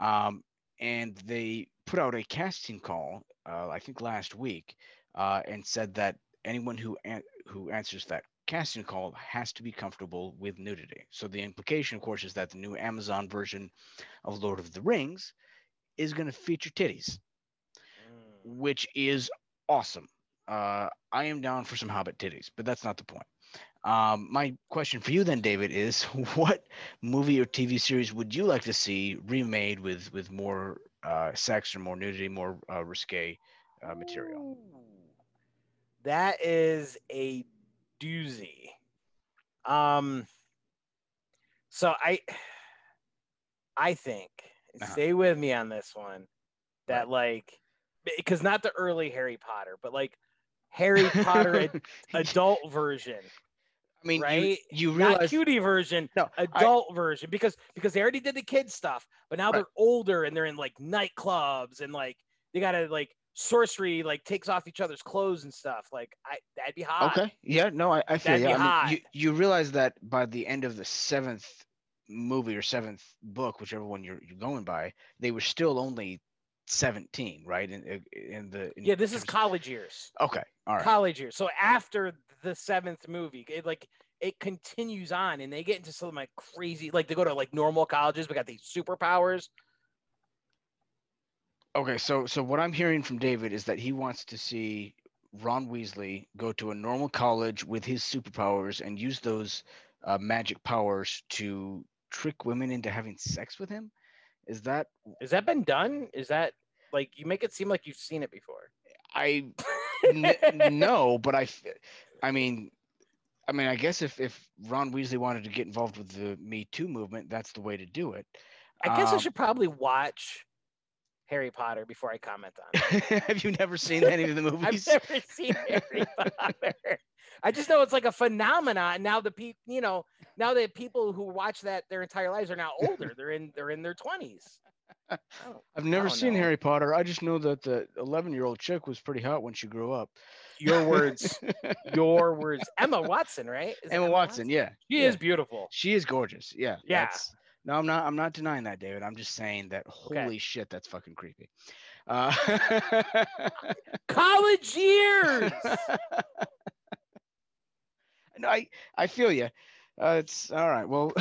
Um, and they put out a casting call, uh, I think last week, uh, and said that anyone who an- who answers that casting call has to be comfortable with nudity. So the implication, of course, is that the new Amazon version of Lord of the Rings is going to feature titties, Mm. which is awesome. Uh, I am down for some Hobbit titties, but that's not the point. Um, my question for you then, David, is what movie or TV series would you like to see remade with with more uh, sex or more nudity, more uh, risque uh, material? Ooh. That is a doozy. Um so I I think Uh-huh. stay with me on this one that like because not the early Harry Potter, but like Harry Potter ad- adult version, I mean, right? you, not realize cutie version, No, I- adult version because because they already did the kid stuff, but now Right. they're older and they're in like nightclubs and like they gotta like sorcery like takes off each other's clothes and stuff. Like I that'd be hot. Okay. Yeah. No, I, I feel be I mean, you you realize that by the end of the seventh movie or seventh book, whichever one you're you're going by, they were still only seventeen, right? In in the in Yeah, this is college years. okay. All right. College years. So after the seventh movie, it like it continues on and they get into some like crazy like they go to like normal colleges, but got these superpowers. Okay, so so what I'm hearing from David is that he wants to see Ron Weasley go to a normal college with his superpowers and use those uh, magic powers to trick women into having sex with him. Is that Has that been done? Is that like you make it seem like you've seen it before? I n- no, but I, I mean, I mean, I guess if if Ron Weasley wanted to get involved with the Me Too movement, that's the way to do it. I guess I Um, should probably watch Harry Potter before I comment on it. Have you never seen any of the movies? I've never seen Harry Potter. I just know it's like a phenomenon. And now the people, you know, now that people who watch that their entire lives are now older. They're in they're in their twenties. Oh, I've never oh, seen know. Harry Potter. I just know that the 11 year old chick was pretty hot when she grew up. Your words, your words. Emma Watson, right? It Emma Watson, yeah. She yeah. is beautiful. She is gorgeous. Yeah. Yeah. that's- no, I'm not. I'm not denying that, David. I'm just saying that. Okay. Holy shit, that's fucking creepy. Uh, College years. no, I I feel you. Uh, it's all right. Well,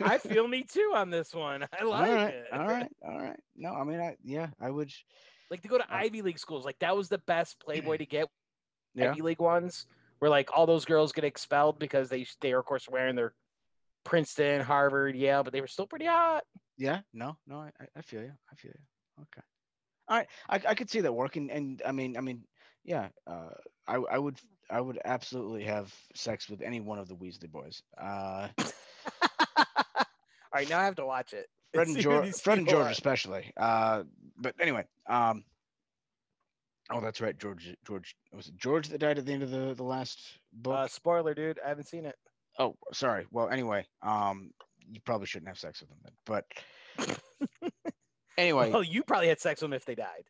I feel me too on this one. I all like right, it. all right, all right. No, I mean, I yeah, I would. Like to go to Uh, Ivy League schools, like that was the best Playboy to get. Yeah. Ivy League ones, where like all those girls get expelled because they they are of course wearing their Princeton, Harvard, Yale, but they were still pretty hot. Yeah, no, no, I, I- feel you. I feel you. Okay. All right, I, I could see that working, and I mean, I mean, yeah, uh, I, I would, I would absolutely have sex with any one of the Weasley boys. Uh, All right, now I have to watch it. Fred and George, Fred and George are. especially. Uh, but anyway, um, oh, that's right, George, George, was it George that died at the end of the the last book? Uh, spoiler, dude. I haven't seen it. Oh, sorry. Well, anyway, um, you probably shouldn't have sex with them then. But anyway, Well, you probably had sex with them if they died,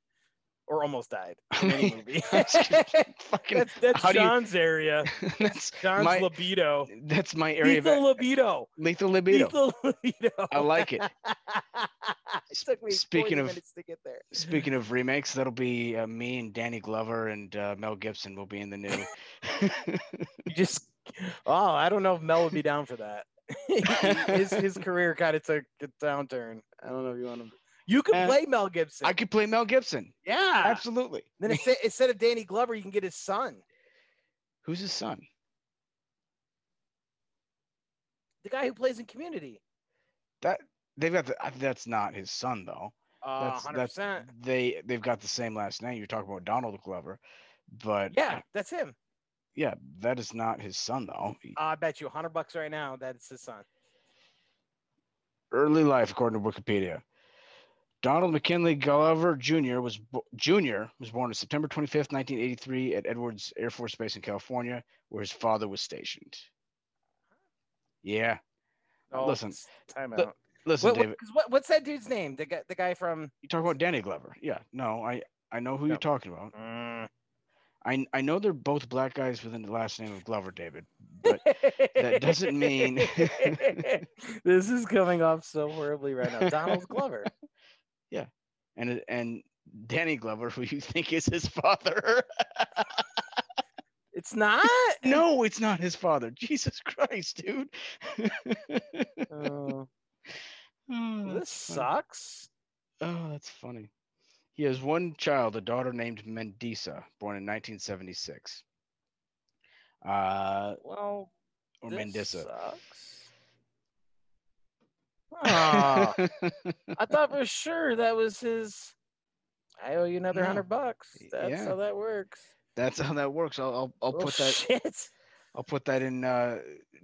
or almost died. In any movie. That's fucking. that's that's do you- John's area. that's John's my libido. that's my area Lethal of libido. lethal libido. Lethal libido. I like it. it took me Speaking of- minutes to get there. Speaking of remakes, that'll be uh, me and Danny Glover and uh, Mel Gibson will be in the new. You just oh, I don't know if Mel would be down for that. his his career kind of took a downturn. I don't know if you want to. You could Uh, play Mel Gibson. I could play Mel Gibson. yeah. Absolutely. Then instead, instead of Danny Glover, you can get his son, Who's his son? the guy who plays in Community. That they've got. The, that's not his son though. Uh, That's- hundred that's- percent. They they've got the same last name. You're talking about Donald Glover, but Yeah, that's him. Yeah, that is not his son though. I bet you a hundred bucks right now that's his son. early life, according to Wikipedia. Donald McKinley Glover Jr. was bo- Jr. was born on September 25th, 1983, at Edwards Air Force Base in California, where his father was stationed. Yeah, Oh, Listen, time out. listen, What, what, what, what's that dude's name? The guy, the guy from. You talk about Danny Glover. Yeah, no, I I know who No. you're talking about. Mm. I I know they're both black guys within the last name of Glover, David. But that doesn't mean- this is coming off so horribly right now. Donald Glover. Yeah. And and Danny Glover, who you think is his father. It's not. no, it's not his father. Jesus Christ, dude. Oh, Oh, this funny. sucks. Oh, that's funny. He has one child, a daughter named Mendisa, born in 1976. Uh, Well, or Mendisa. sucks. Aw, I thought for sure that was his. I owe you another No. hundred bucks. That's yeah. how that works. That's how that works. I'll I'll, I'll Oh, put that Shit. I'll put that in uh,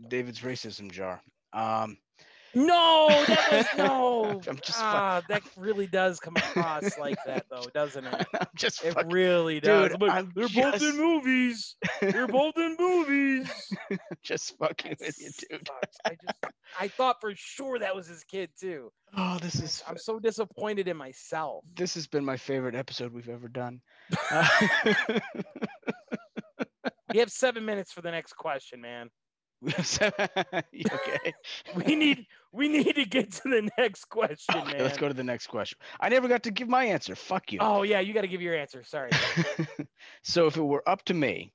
David's racism jar. Um, No, that was no. I'm just ah, that really does come across like that, though, doesn't it? I'm just It fucking, really does. Dude, I'm like, I'm They're both in movies. They're both in movies. just fucking with you, dude. sucks. I just, I thought for sure that was his kid too. Oh, this is I'm so disappointed in myself. this has been my favorite episode we've ever done. Uh, We have seven minutes for the next question, man. You okay. We need, we need to get to the next question, Okay, man. let's go to the next question. I never got to give my answer. Fuck you. Oh yeah, you got to give your answer. Sorry. so if it were up to me,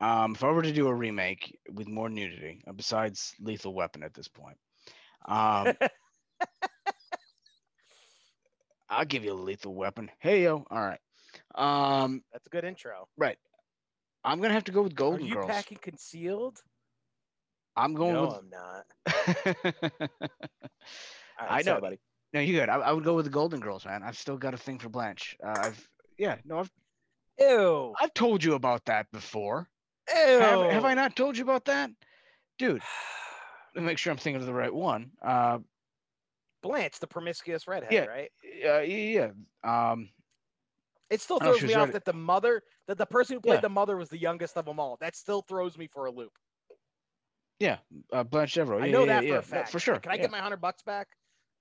um, if I were to do a remake with more nudity, uh, besides Lethal Weapon at this point, um, I'll give you a Lethal Weapon. Hey yo, all right. Um, That's a good intro. right. I'm gonna have to go with Golden Are you Girls. packing concealed? I'm going no, with. I'm not. Right, I know. buddy. no, you good. I, I would go with the Golden Girls, man. I've still got a thing for Blanche. Uh, I've yeah, no, I've Ew. I've told you about that before. Ew. Have, have I not told you about that, dude? Let me make sure I'm thinking of the right one. Uh, Blanche, the promiscuous redhead, Yeah. right? uh yeah, yeah. Um, It still throws me off ready- that the mother, that the person who played Yeah. the mother was the youngest of them all. That still throws me for a loop. Yeah, uh, Blanche Devereaux. I know yeah, that yeah, for a fact. for sure. Can I get my hundred bucks back?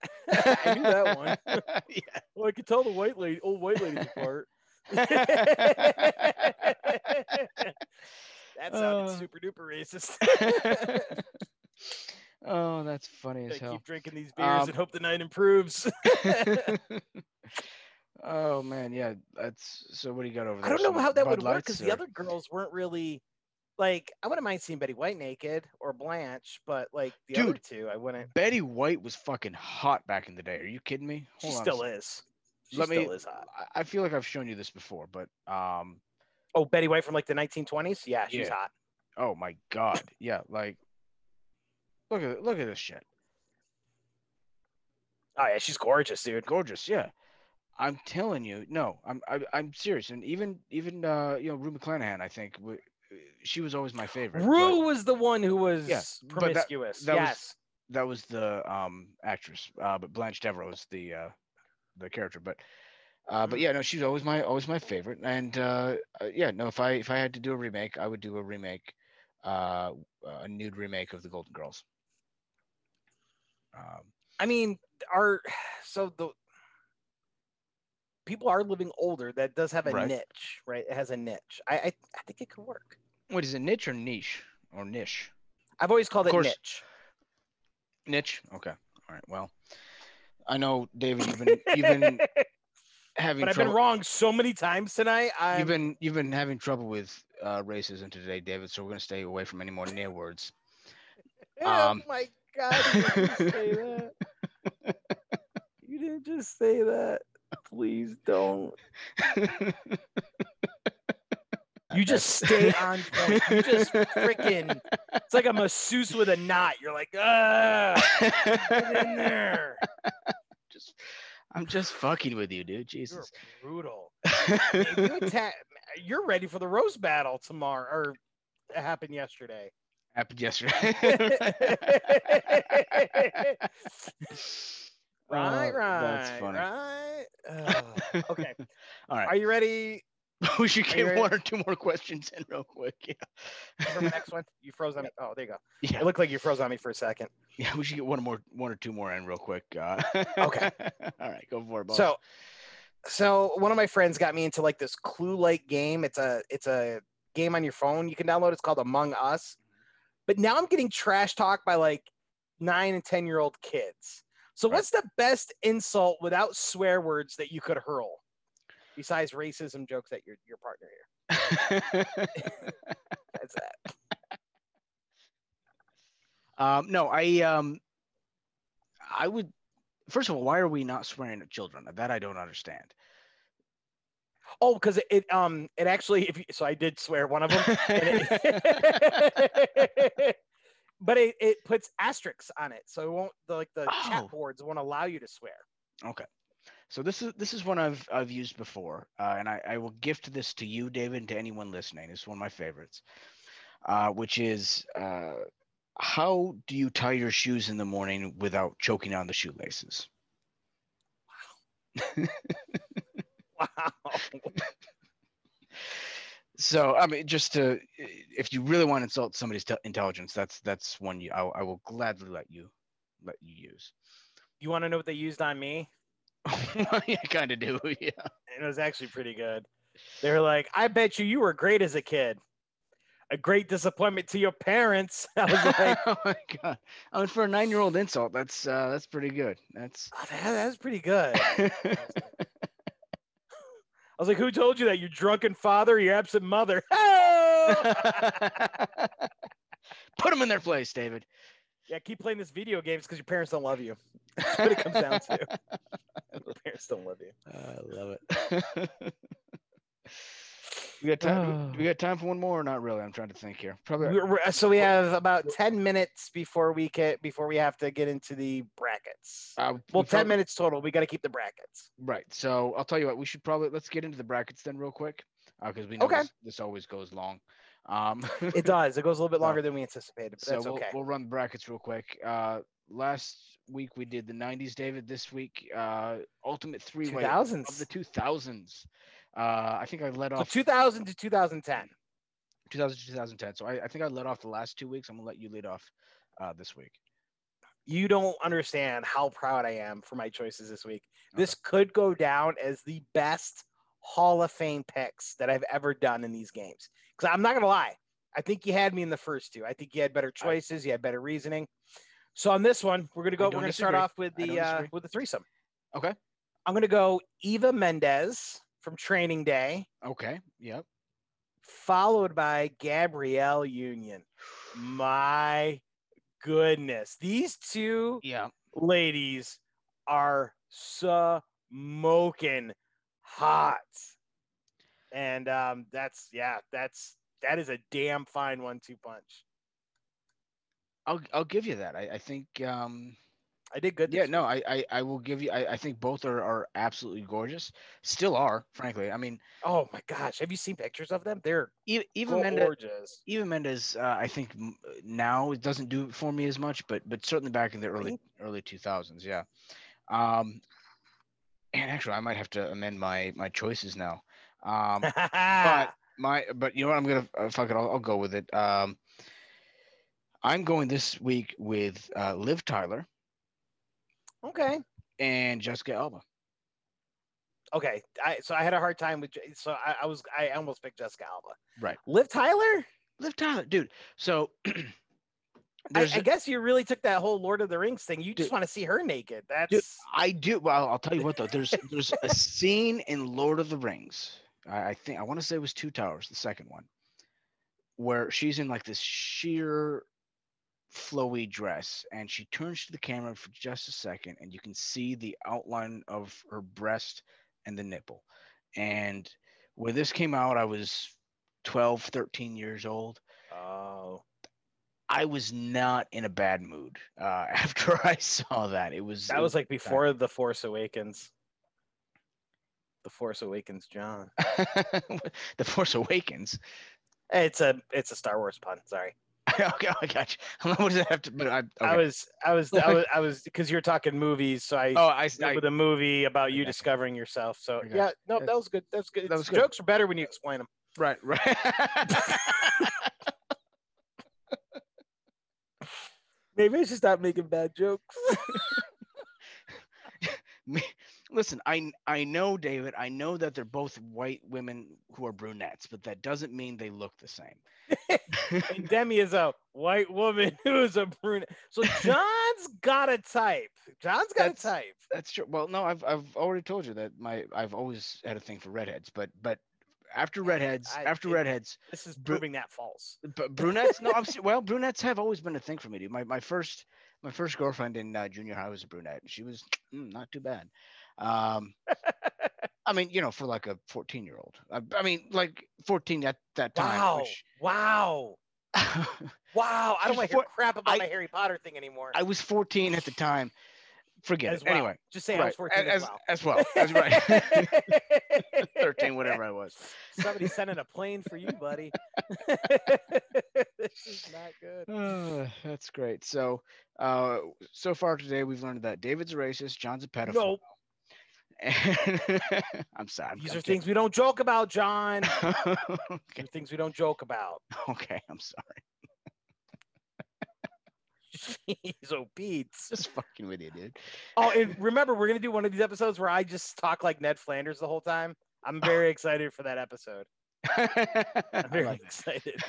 I knew that one. yeah. Well, I could tell the white lady, old white ladies apart. that sounded Uh. super duper racist. oh, that's funny as Gotta hell. keep drinking these beers Um, and hope the night improves. Oh man, yeah. That's so. What do you got over there? I don't know Some how that Bud would work because or- the other girls weren't really like. I wouldn't mind seeing Betty White naked or Blanche, but like the other Dude, two, I wouldn't. Betty White was fucking hot back in the day. Are you kidding me? She Hold on still is. She Let still me- is hot. I- I feel like I've shown you this before, but um, Oh, Betty White from like the 1920s. Yeah, she's Yeah. hot. oh my god, yeah, like, look at look at this shit, Oh yeah, she's gorgeous, dude. gorgeous, yeah. I'm telling you, no, I'm I, I'm serious, and even even uh, you know, Rue McClanahan, I think w- she was always my favorite. but Rue was the one who was Yeah, but that- promiscuous. that was- yes. that was the um actress, uh, but Blanche Devereaux is the uh, the character, but. Uh, but Mhm. yeah, no, she's always my always my favorite, and uh, uh, yeah, no, if I if I had to do a remake, I would do a remake, uh, a nude remake of the Golden Girls. Um, I mean, are so the people are living older. That does have a Right. niche, right? It has a niche. I, I I think it could work. what is it, niche or niche or niche? I've always called Of it course. niche. Niche. Okay. All right. Well, I know, David. You've been you've been having trouble. but I've trouble. been wrong so many times tonight. I'm, You've been you've been having trouble with uh, racism today, David. So we're gonna stay away from any more near words. oh um, my god! You didn't just say that. You didn't just say that. Please don't. You just stay on point. You just freaking. It's like a masseuse with a knot. You're like, ah, get in there. just, I'm just fucking with you, dude. You're Jesus. brutal. If you attack, you're ready for the roast battle tomorrow, or it happened yesterday. Happened yesterday. right, Oh, right, That's funny. right. Ugh. okay, All right. are you ready we should Are get one or two more questions in real quick. Yeah. for the next one? You froze on me. Oh, there you go. Yeah. It looked like you froze on me for a second. Yeah, we should get one more, one or two more in real quick. Uh, Okay. All right, go for it, boss. So, so one of my friends got me into like this clue-like game. It's a it's a game on your phone you can download. It's called Among Us. But now I'm getting trash talked by like nine and ten year old kids. So Right. what's the best insult without swear words that you could hurl? Besides racism jokes at your, your partner here. That's that. um, no, I um, I would. First of all, why are we not swearing at children? That I don't understand. Oh, because it, it um it actually if you, so I did swear one of them. it- but it, it puts asterisks on it, so it won't the, like the Oh. chat boards won't allow you to swear. Okay. So this is this is one I've I've used before, uh, and I, I will gift this to you, David, and to anyone listening. It's one of my favorites, uh, which is uh, how do you tie your shoes in the morning without choking on the shoelaces? Wow. Wow. So I mean, just to if you really want to insult somebody's te- intelligence, that's that's one you I, I will gladly let you let you use. You want to know what they used on me? I kind of do, yeah. And it was actually pretty good. They were like, "I bet you you were great as a kid. A great disappointment to your parents." I was like, oh my god! I mean, for a nine-year-old insult, that's uh, that's pretty good. That's. oh, that, that's pretty good. I was like, "Who told you that? Your drunken father, your absent mother?" Put them in their place, David. yeah, keep playing this video games because your parents don't love you. That's what it comes down to. Your parents don't love you. I love it. We got time. do we got time for one more or not really? I'm trying to think here. Probably. So we have about ten minutes before we get before we have to get into the brackets. Uh, we Well, ten prob- minutes total. We got to keep the brackets. Right. So I'll tell you what. We should probably let's get into the brackets then real quick, because we know Okay. this, this always goes long. Um, It does. It goes a little bit So- longer than we anticipated, but so that's we'll, okay. we'll run the brackets real quick. Uh, last week we did the 90s, David. This week, uh, Ultimate Three Way of the 2000s. Uh, I think I So off 2000 to 2010. 2000 to 2010. So I, I think I led off the last two weeks. I'm gonna let you lead off uh, this week. You don't understand how proud I am for my choices this week. This could go down as the best Hall of Fame picks that I've ever done in these games. Because I'm not gonna lie, I think you had me in the first two. I think you had better choices, you had better reasoning. So on this one, we're gonna go. We're gonna start off with the uh, with the threesome. Okay. I'm gonna go Eva Mendes from Training Day, Okay. Yep. followed by Gabrielle Union. My goodness, these two Yeah. ladies are smoking hot. And um, that's yeah, that's that is a damn fine one-two punch. I'll I'll give you that. I, I think um I did good. yeah, no, I, I I will give you I, I think both are, are absolutely gorgeous. Still are, frankly. I mean. Oh my gosh, have you seen pictures of them? They're even even Mendes gorgeous. even Mendes, uh, I think now it doesn't do it for me as much, but but certainly back in the early early two thousands, yeah. Um, and actually, I might have to amend my my choices now. Um, but my but you know what? I'm gonna uh, fuck it. I'll, I'll go with it. Um, I'm going this week with uh, Liv Tyler okay, and Jessica Alba. okay. I so I had a hard time with. J- So I, I was I almost picked Jessica Alba. Right. Liv Tyler. Liv Tyler, dude. So I, I guess you really took that whole Lord of the Rings thing. You just Dude. want to see her naked. That's Dude, I do. Well, I'll tell you what though. There's there's a scene in Lord of the Rings. I, I think I want to say it was Two Towers, the second one, where she's in like this sheer flowy dress, and she turns to the camera for just a second, and you can see the outline of her breast and the nipple. And when this came out, I was 12, 13 years old. oh. I was not in a bad mood uh, after I saw that. It was That was like bad. before The Force Awakens. The Force Awakens, John. the Force Awakens. It's a it's a Star Wars pun. Sorry. okay, I got you. What does that have to? But I, okay. I was I was I was I was because you're talking movies, so I oh, I, with a movie about you discovering yourself. So got yeah, no, That- that was good. That's good. that was good. Jokes are better when you explain them. right, right. Maybe I should stop making bad jokes. Listen, I I know David. I know that they're both white women who are brunettes, but that doesn't mean they look the same. and Demi is a white woman who is a brunette. So John's got a type. John's got That's- a type. That's true. Well, no, I've I've already told you that my I've always had a thing for redheads, but but after redheads, I- after it- redheads, This is proving that false. But brunettes, no, I'm well, brunettes have always been a thing for me, dude. My my first my first girlfriend in uh, junior high was a brunette. She was mm, not too bad. Um, I mean, you know, for like a 14 year old. I, I mean, like 14 at that time. Wow. Which, Wow. Wow. I don't want to hear crap about I- my Harry Potter thing anymore. I was 14 at the time. Forget as it. well. Anyway, just say I was 14 as, as, well. as well. That's right. 13, whatever I was. Somebody sending a plane for you, buddy. this is not good. Uh, that's great. So, uh, so far today, we've learned that David's a racist, John's a pedophile. Nope. I'm sorry. These I'm are things we don't joke about, John. These are okay, things we don't joke about. okay, I'm sorry. Jeez, oh Pete's. Just fucking with you, dude. Oh, and remember, we're gonna do one of these episodes where I just talk like Ned Flanders the whole time. I'm very excited for that episode. I'm very like excited.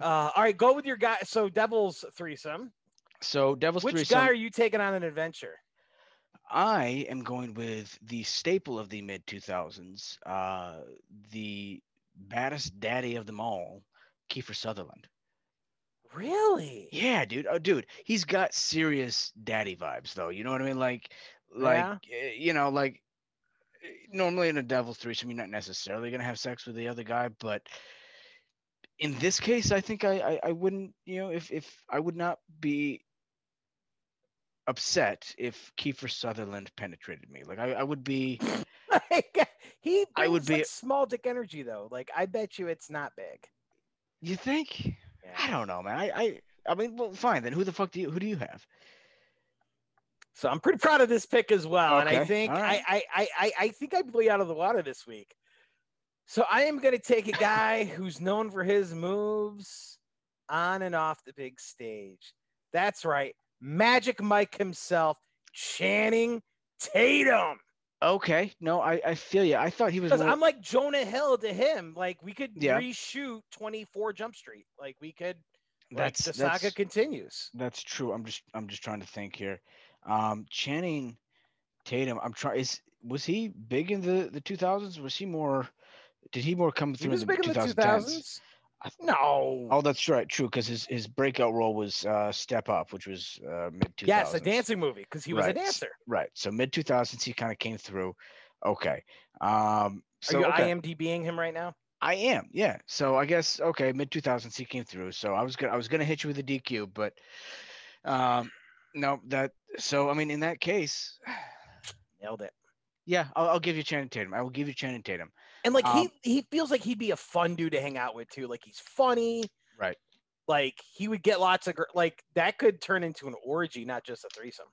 Uh, all right, go with your guy. So, Devil's threesome. So, Devil's Which Threesome. Which guy are you taking on an adventure? I am going with the staple of the mid 2000s, uh, the baddest daddy of them all, Kiefer Sutherland. Really? Yeah, dude. Oh, dude, he's got serious daddy vibes, though. You know what I mean? Like, like, Yeah. eh, you know, like eh, normally in a devil's threesome, you're not necessarily gonna have sex with the other guy, but in this case, I think I, I, I wouldn't, you know, if if I would not be upset if Kiefer Sutherland penetrated me. Like, I, I would be. like, he I would like, be- small dick energy though. Like I bet you it's not big. You think? I don't know, man. I, I, I mean, well, fine then. Who the fuck do you? Who do you have? So I'm pretty proud of this pick as well. And I think right. I, I, I, I, I think I blew out of the water this week. So I am going to take a guy who's known for his moves on and off the big stage. That's right. Magic Mike himself, Channing Tatum. Okay, no, I, I feel you. I thought he was. More- I'm like Jonah Hill to him. Like we could Yeah. reshoot 24 Jump Street. Like we could. Like That's- the that's- saga continues. That's true. I'm just I'm just trying to think here. Um, Channing Tatum. I'm trying. Is was he big in the the 2000s? Was he more? Did he more come He through was in the big in the 2010s? 2000s. No. Oh, that's right. True, because his his breakout role was uh, Step Up, which was uh, mid 2000s. yes, a dancing movie because he was Right. a dancer. Right. So mid 2000s, he kind of came through. Okay. Um. So Are you okay. IMDBing him right now? I am, yeah. So I guess okay, mid two thousands he came through. So I was gonna I was gonna hit you with a DQ, but um no that so I mean in that case, Nailed it. yeah, I'll, I'll give you Channing Tatum. I will give you Channing Tatum. And like Um, he he feels like he'd be a fun dude to hang out with too. Like he's funny. Right. Like he would get lots of gr- like that could turn into an orgy, not just a threesome.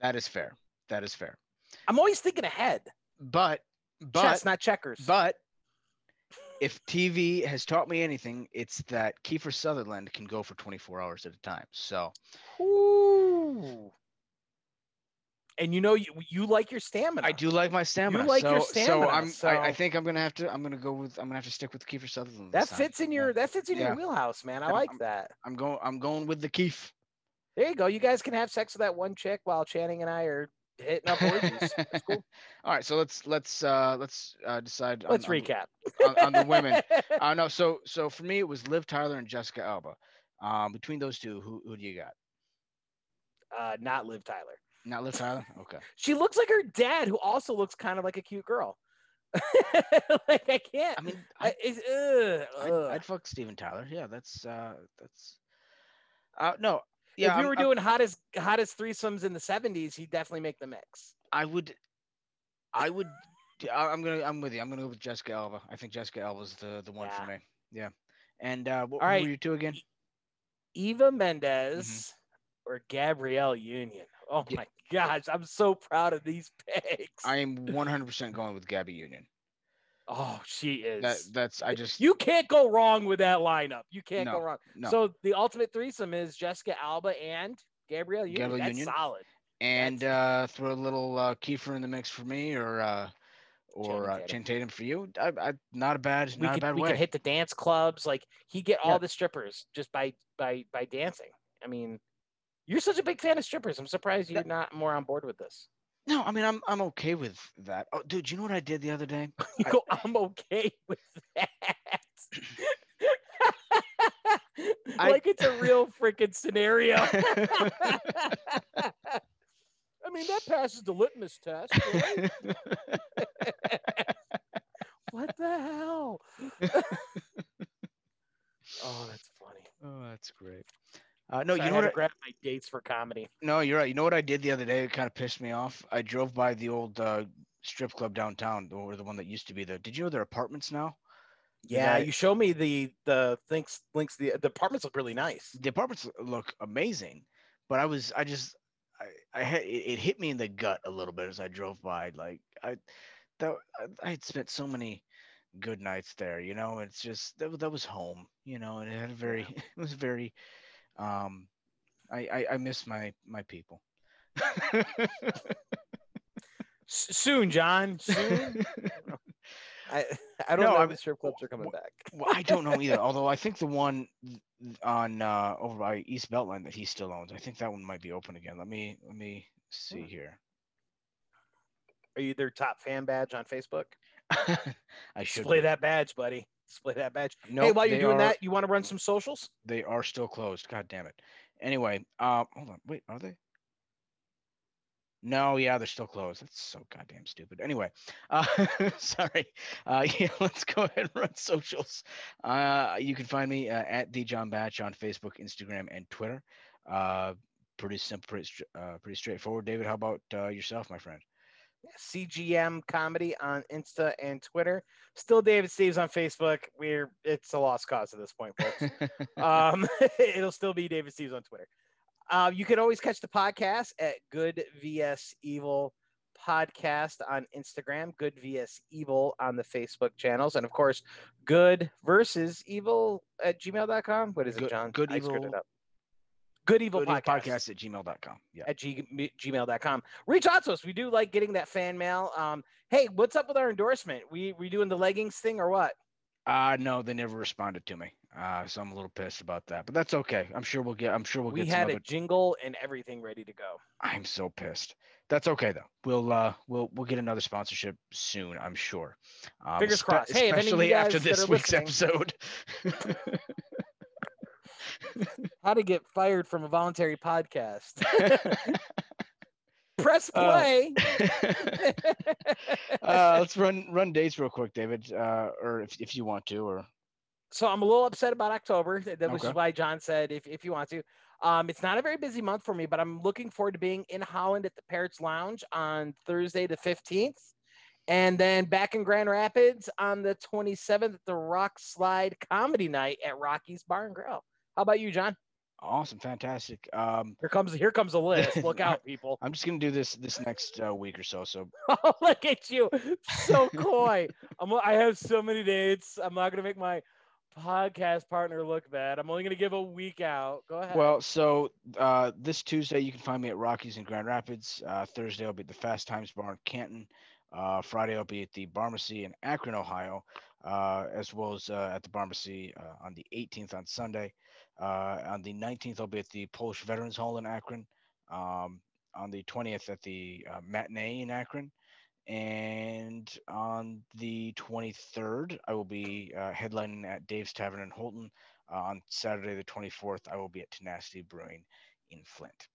That is fair. That is fair. I'm always thinking ahead. But but Chess, not checkers. but if TV has taught me anything, it's that Kiefer Sutherland can go for 24 hours at a time. So Ooh. And you know you you like your stamina. I do like my stamina. like so, your So I'm I, I think I'm gonna have to I'm gonna go with I'm gonna have to stick with Kiefer Sutherland. That this time. fits in your that fits in Yeah. your wheelhouse, man. I Yeah, like I'm- that. I'm going. I'm going with the Keef. There you go. You guys can have sex with that one chick while Channing and I are hitting up orgies. That's cool. All right, so let's let's uh let's uh decide. Let's on, on- recap. on, on the women. Uh no, so so for me it was Liv Tyler and Jessica Alba. Um, between those two, who who do you got? uh, not Liv Tyler. Not Liv Tyler. Okay. She looks like her dad, who also looks kind of like a cute girl. like I can't. I mean, I, I, it's, ugh, I'd. I'd fuck Steven Tyler. Yeah, that's uh that's. Uh no. Yeah, if you I'm- were I'm- doing hottest hottest threesomes in the '70s, he'd definitely make the mix. I would. I would. I'm gonna. I'm with you. I'm gonna go with Jessica Alba. I think Jessica Alba's the the one for me. Yeah. And uh, what All right. were you two again? Eva Mendes or Gabrielle Union. Oh my gosh, I'm so proud of these picks. I am 100% going with Gabby Union. oh, she is. That that's I just you can't go wrong with that lineup. You can't No, go wrong. no. So the ultimate threesome is Jessica Alba and Gabrielle Union. Gabrielle That's Union. solid. and uh, throw a little uh, Kiefer in the mix for me, or uh, or Channing uh, Tatum. Channing Tatum for you. I, I, not a bad, We not could a bad we way. could hit the dance clubs. Like he get all Yeah. the strippers just by by by dancing. I mean, you're such a big fan of strippers. I'm surprised you're not more on board with this. no, I mean I'm I'm okay with that. Oh, dude, you know what I did the other day? You I- go, I'm okay with that. I- like it's a real freaking scenario. I mean, that passes the litmus test. right? what the hell? oh, that's funny. oh, that's great. Uh, no, So you know what? to I, grab my dates for comedy. no, you're right. You know what I did the other day? It kind of pissed me off. I drove by the old uh, strip club downtown, or the one that used to be there. Did you know they're apartments now? Yeah, that- you show me the the links. Links. The the apartments look really nice. the apartments look amazing, but I was I just I I had it, it hit me in the gut a little bit as I drove by. Like I that I- I had spent so many good nights there, you know. It's just that, that was home, you know, and it had a very it was very um I I, I miss my my people. Soon, John. Soon. I I don't No, know I'm- if strip clubs are coming wh- back. well, I don't know either. Although I think the one on uh over by East Beltline that he still owns, I think that one might be open again. Let me let me see Hmm. here. Are you their top fan badge on Facebook? I should play that badge, buddy. Display that badge. hey, while you're doing are- that, you want to run some socials? they are still closed. God damn it. Anyway, um, hold on. Wait, are they? No, yeah, they're still closed. That's so goddamn stupid. Anyway, uh, sorry. Uh, yeah, let's go ahead and run socials. Uh, you can find me uh, at the John Batch on Facebook, Instagram, and Twitter. Uh, pretty simple, pretty, uh, pretty straightforward. David, how about uh, yourself, my friend? CGM comedy on Insta and Twitter. Still David Steves on Facebook. We're it's a lost cause at this point, folks. um, it'll still be David Steves on Twitter. Uh, you can always catch the podcast at Good VS Evil Podcast on Instagram, Good vs Evil on the Facebook channels, and of course, Good versus Evil at gmail.com. What is it, John? Good I screwed Evil- it up. Good Evil Good Podcast, podcast at gmail.com. Yeah. at g- gmail.com. Reach out to us. We do like getting that fan mail. Um, hey, what's up with our endorsement? We we doing the leggings thing or what? Uh no, they never responded to me. Uh, so I'm a little pissed about that, but that's okay. I'm sure we'll get. I'm sure we'll we get some had a jingle and everything ready to go. I'm so pissed. That's okay though. We'll uh we'll we'll get another sponsorship soon. I'm sure. Um, Fingers espe- crossed. Hey, if any of you especially after this week's listening- episode. How to get fired from a voluntary podcast? Press Uh, play. uh, let's run run dates real quick, David. Uh, or if if you want to, or so I'm a little upset about October. Was Okay. why John said if, if you want to. Um, it's not a very busy month for me, but I'm looking forward to being in Holland at the Parrots Lounge on Thursday the 15th. And then back in Grand Rapids on the 27th at the Rock Slide Comedy Night at Rocky's Bar and Grill. How about you, John? awesome, fantastic. Um, Here comes here comes a list. Look out, people. I'm just gonna do this this next uh, week or so. So Oh, look at you, so coy. I'm, I have so many dates. I'm not gonna make my podcast partner look bad. I'm only gonna give a week out. Go ahead. Well, so uh, this Tuesday you can find me at Rockies in Grand Rapids. Uh, Thursday I'll be at the Fast Times Bar in Canton. Uh, Friday I'll be at the Barmacy in Akron, Ohio, uh, as well as uh, at the Barmacy uh, on the 18th on Sunday. Uh, on the 19th I'll be at the Polish Veterans Hall in Akron. Um, on the 20th at the uh, Matinee in Akron. And on the 23rd, I will be uh, headlining at Dave's Tavern in Holton. On Saturday, the 24th, I will be at Tenacity Brewing in Flint.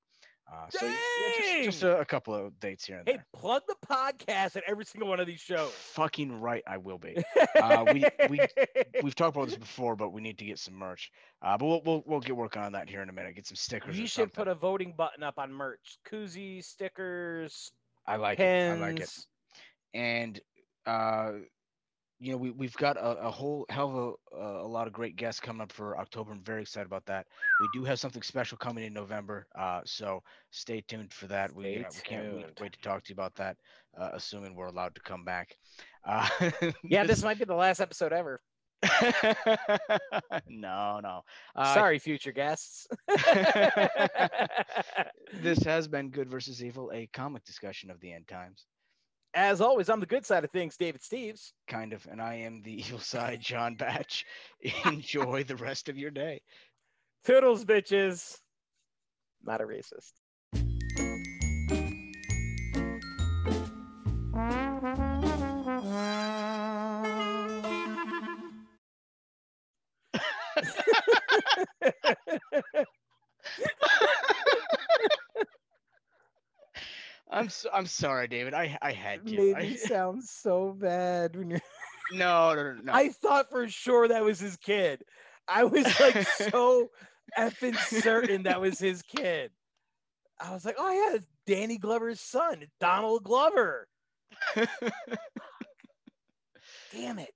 Uh, so yeah, just, just a, a couple of dates here and hey, there. plug the podcast at every single one of these shows. Fucking right, I will be. Uh, we- we- We've talked about this before, but we need to get some merch. Uh, but we'll, we'll we'll get working on that here in a minute. Get some stickers. you should put a voting button up on merch, koozies, stickers, I like pens. it. I like it. and uh you know we, we've got a, a whole hell of a, a lot of great guests coming up for october. I'm very excited about that. We do have something special coming in november uh so stay tuned for that. We, uh, we can't wait, wait to talk to you about that uh, assuming we're allowed to come back. Uh Yeah, this might be the last episode ever. no no. Uh, Sorry, future guests. this has been good versus evil a comic discussion of the end times As always, on the good side of things, David Steves. kind of and i am the evil side john batch enjoy the rest of your day Toodles, bitches. Not a racist. I'm so, I'm sorry, David. I I had to. Made I, me sound so bad when you're. no, no, no, no. I thought for sure that was his kid. I was like so effing certain that was his kid. I was like, oh yeah, it's Danny Glover's son, Donald Glover. Damn it.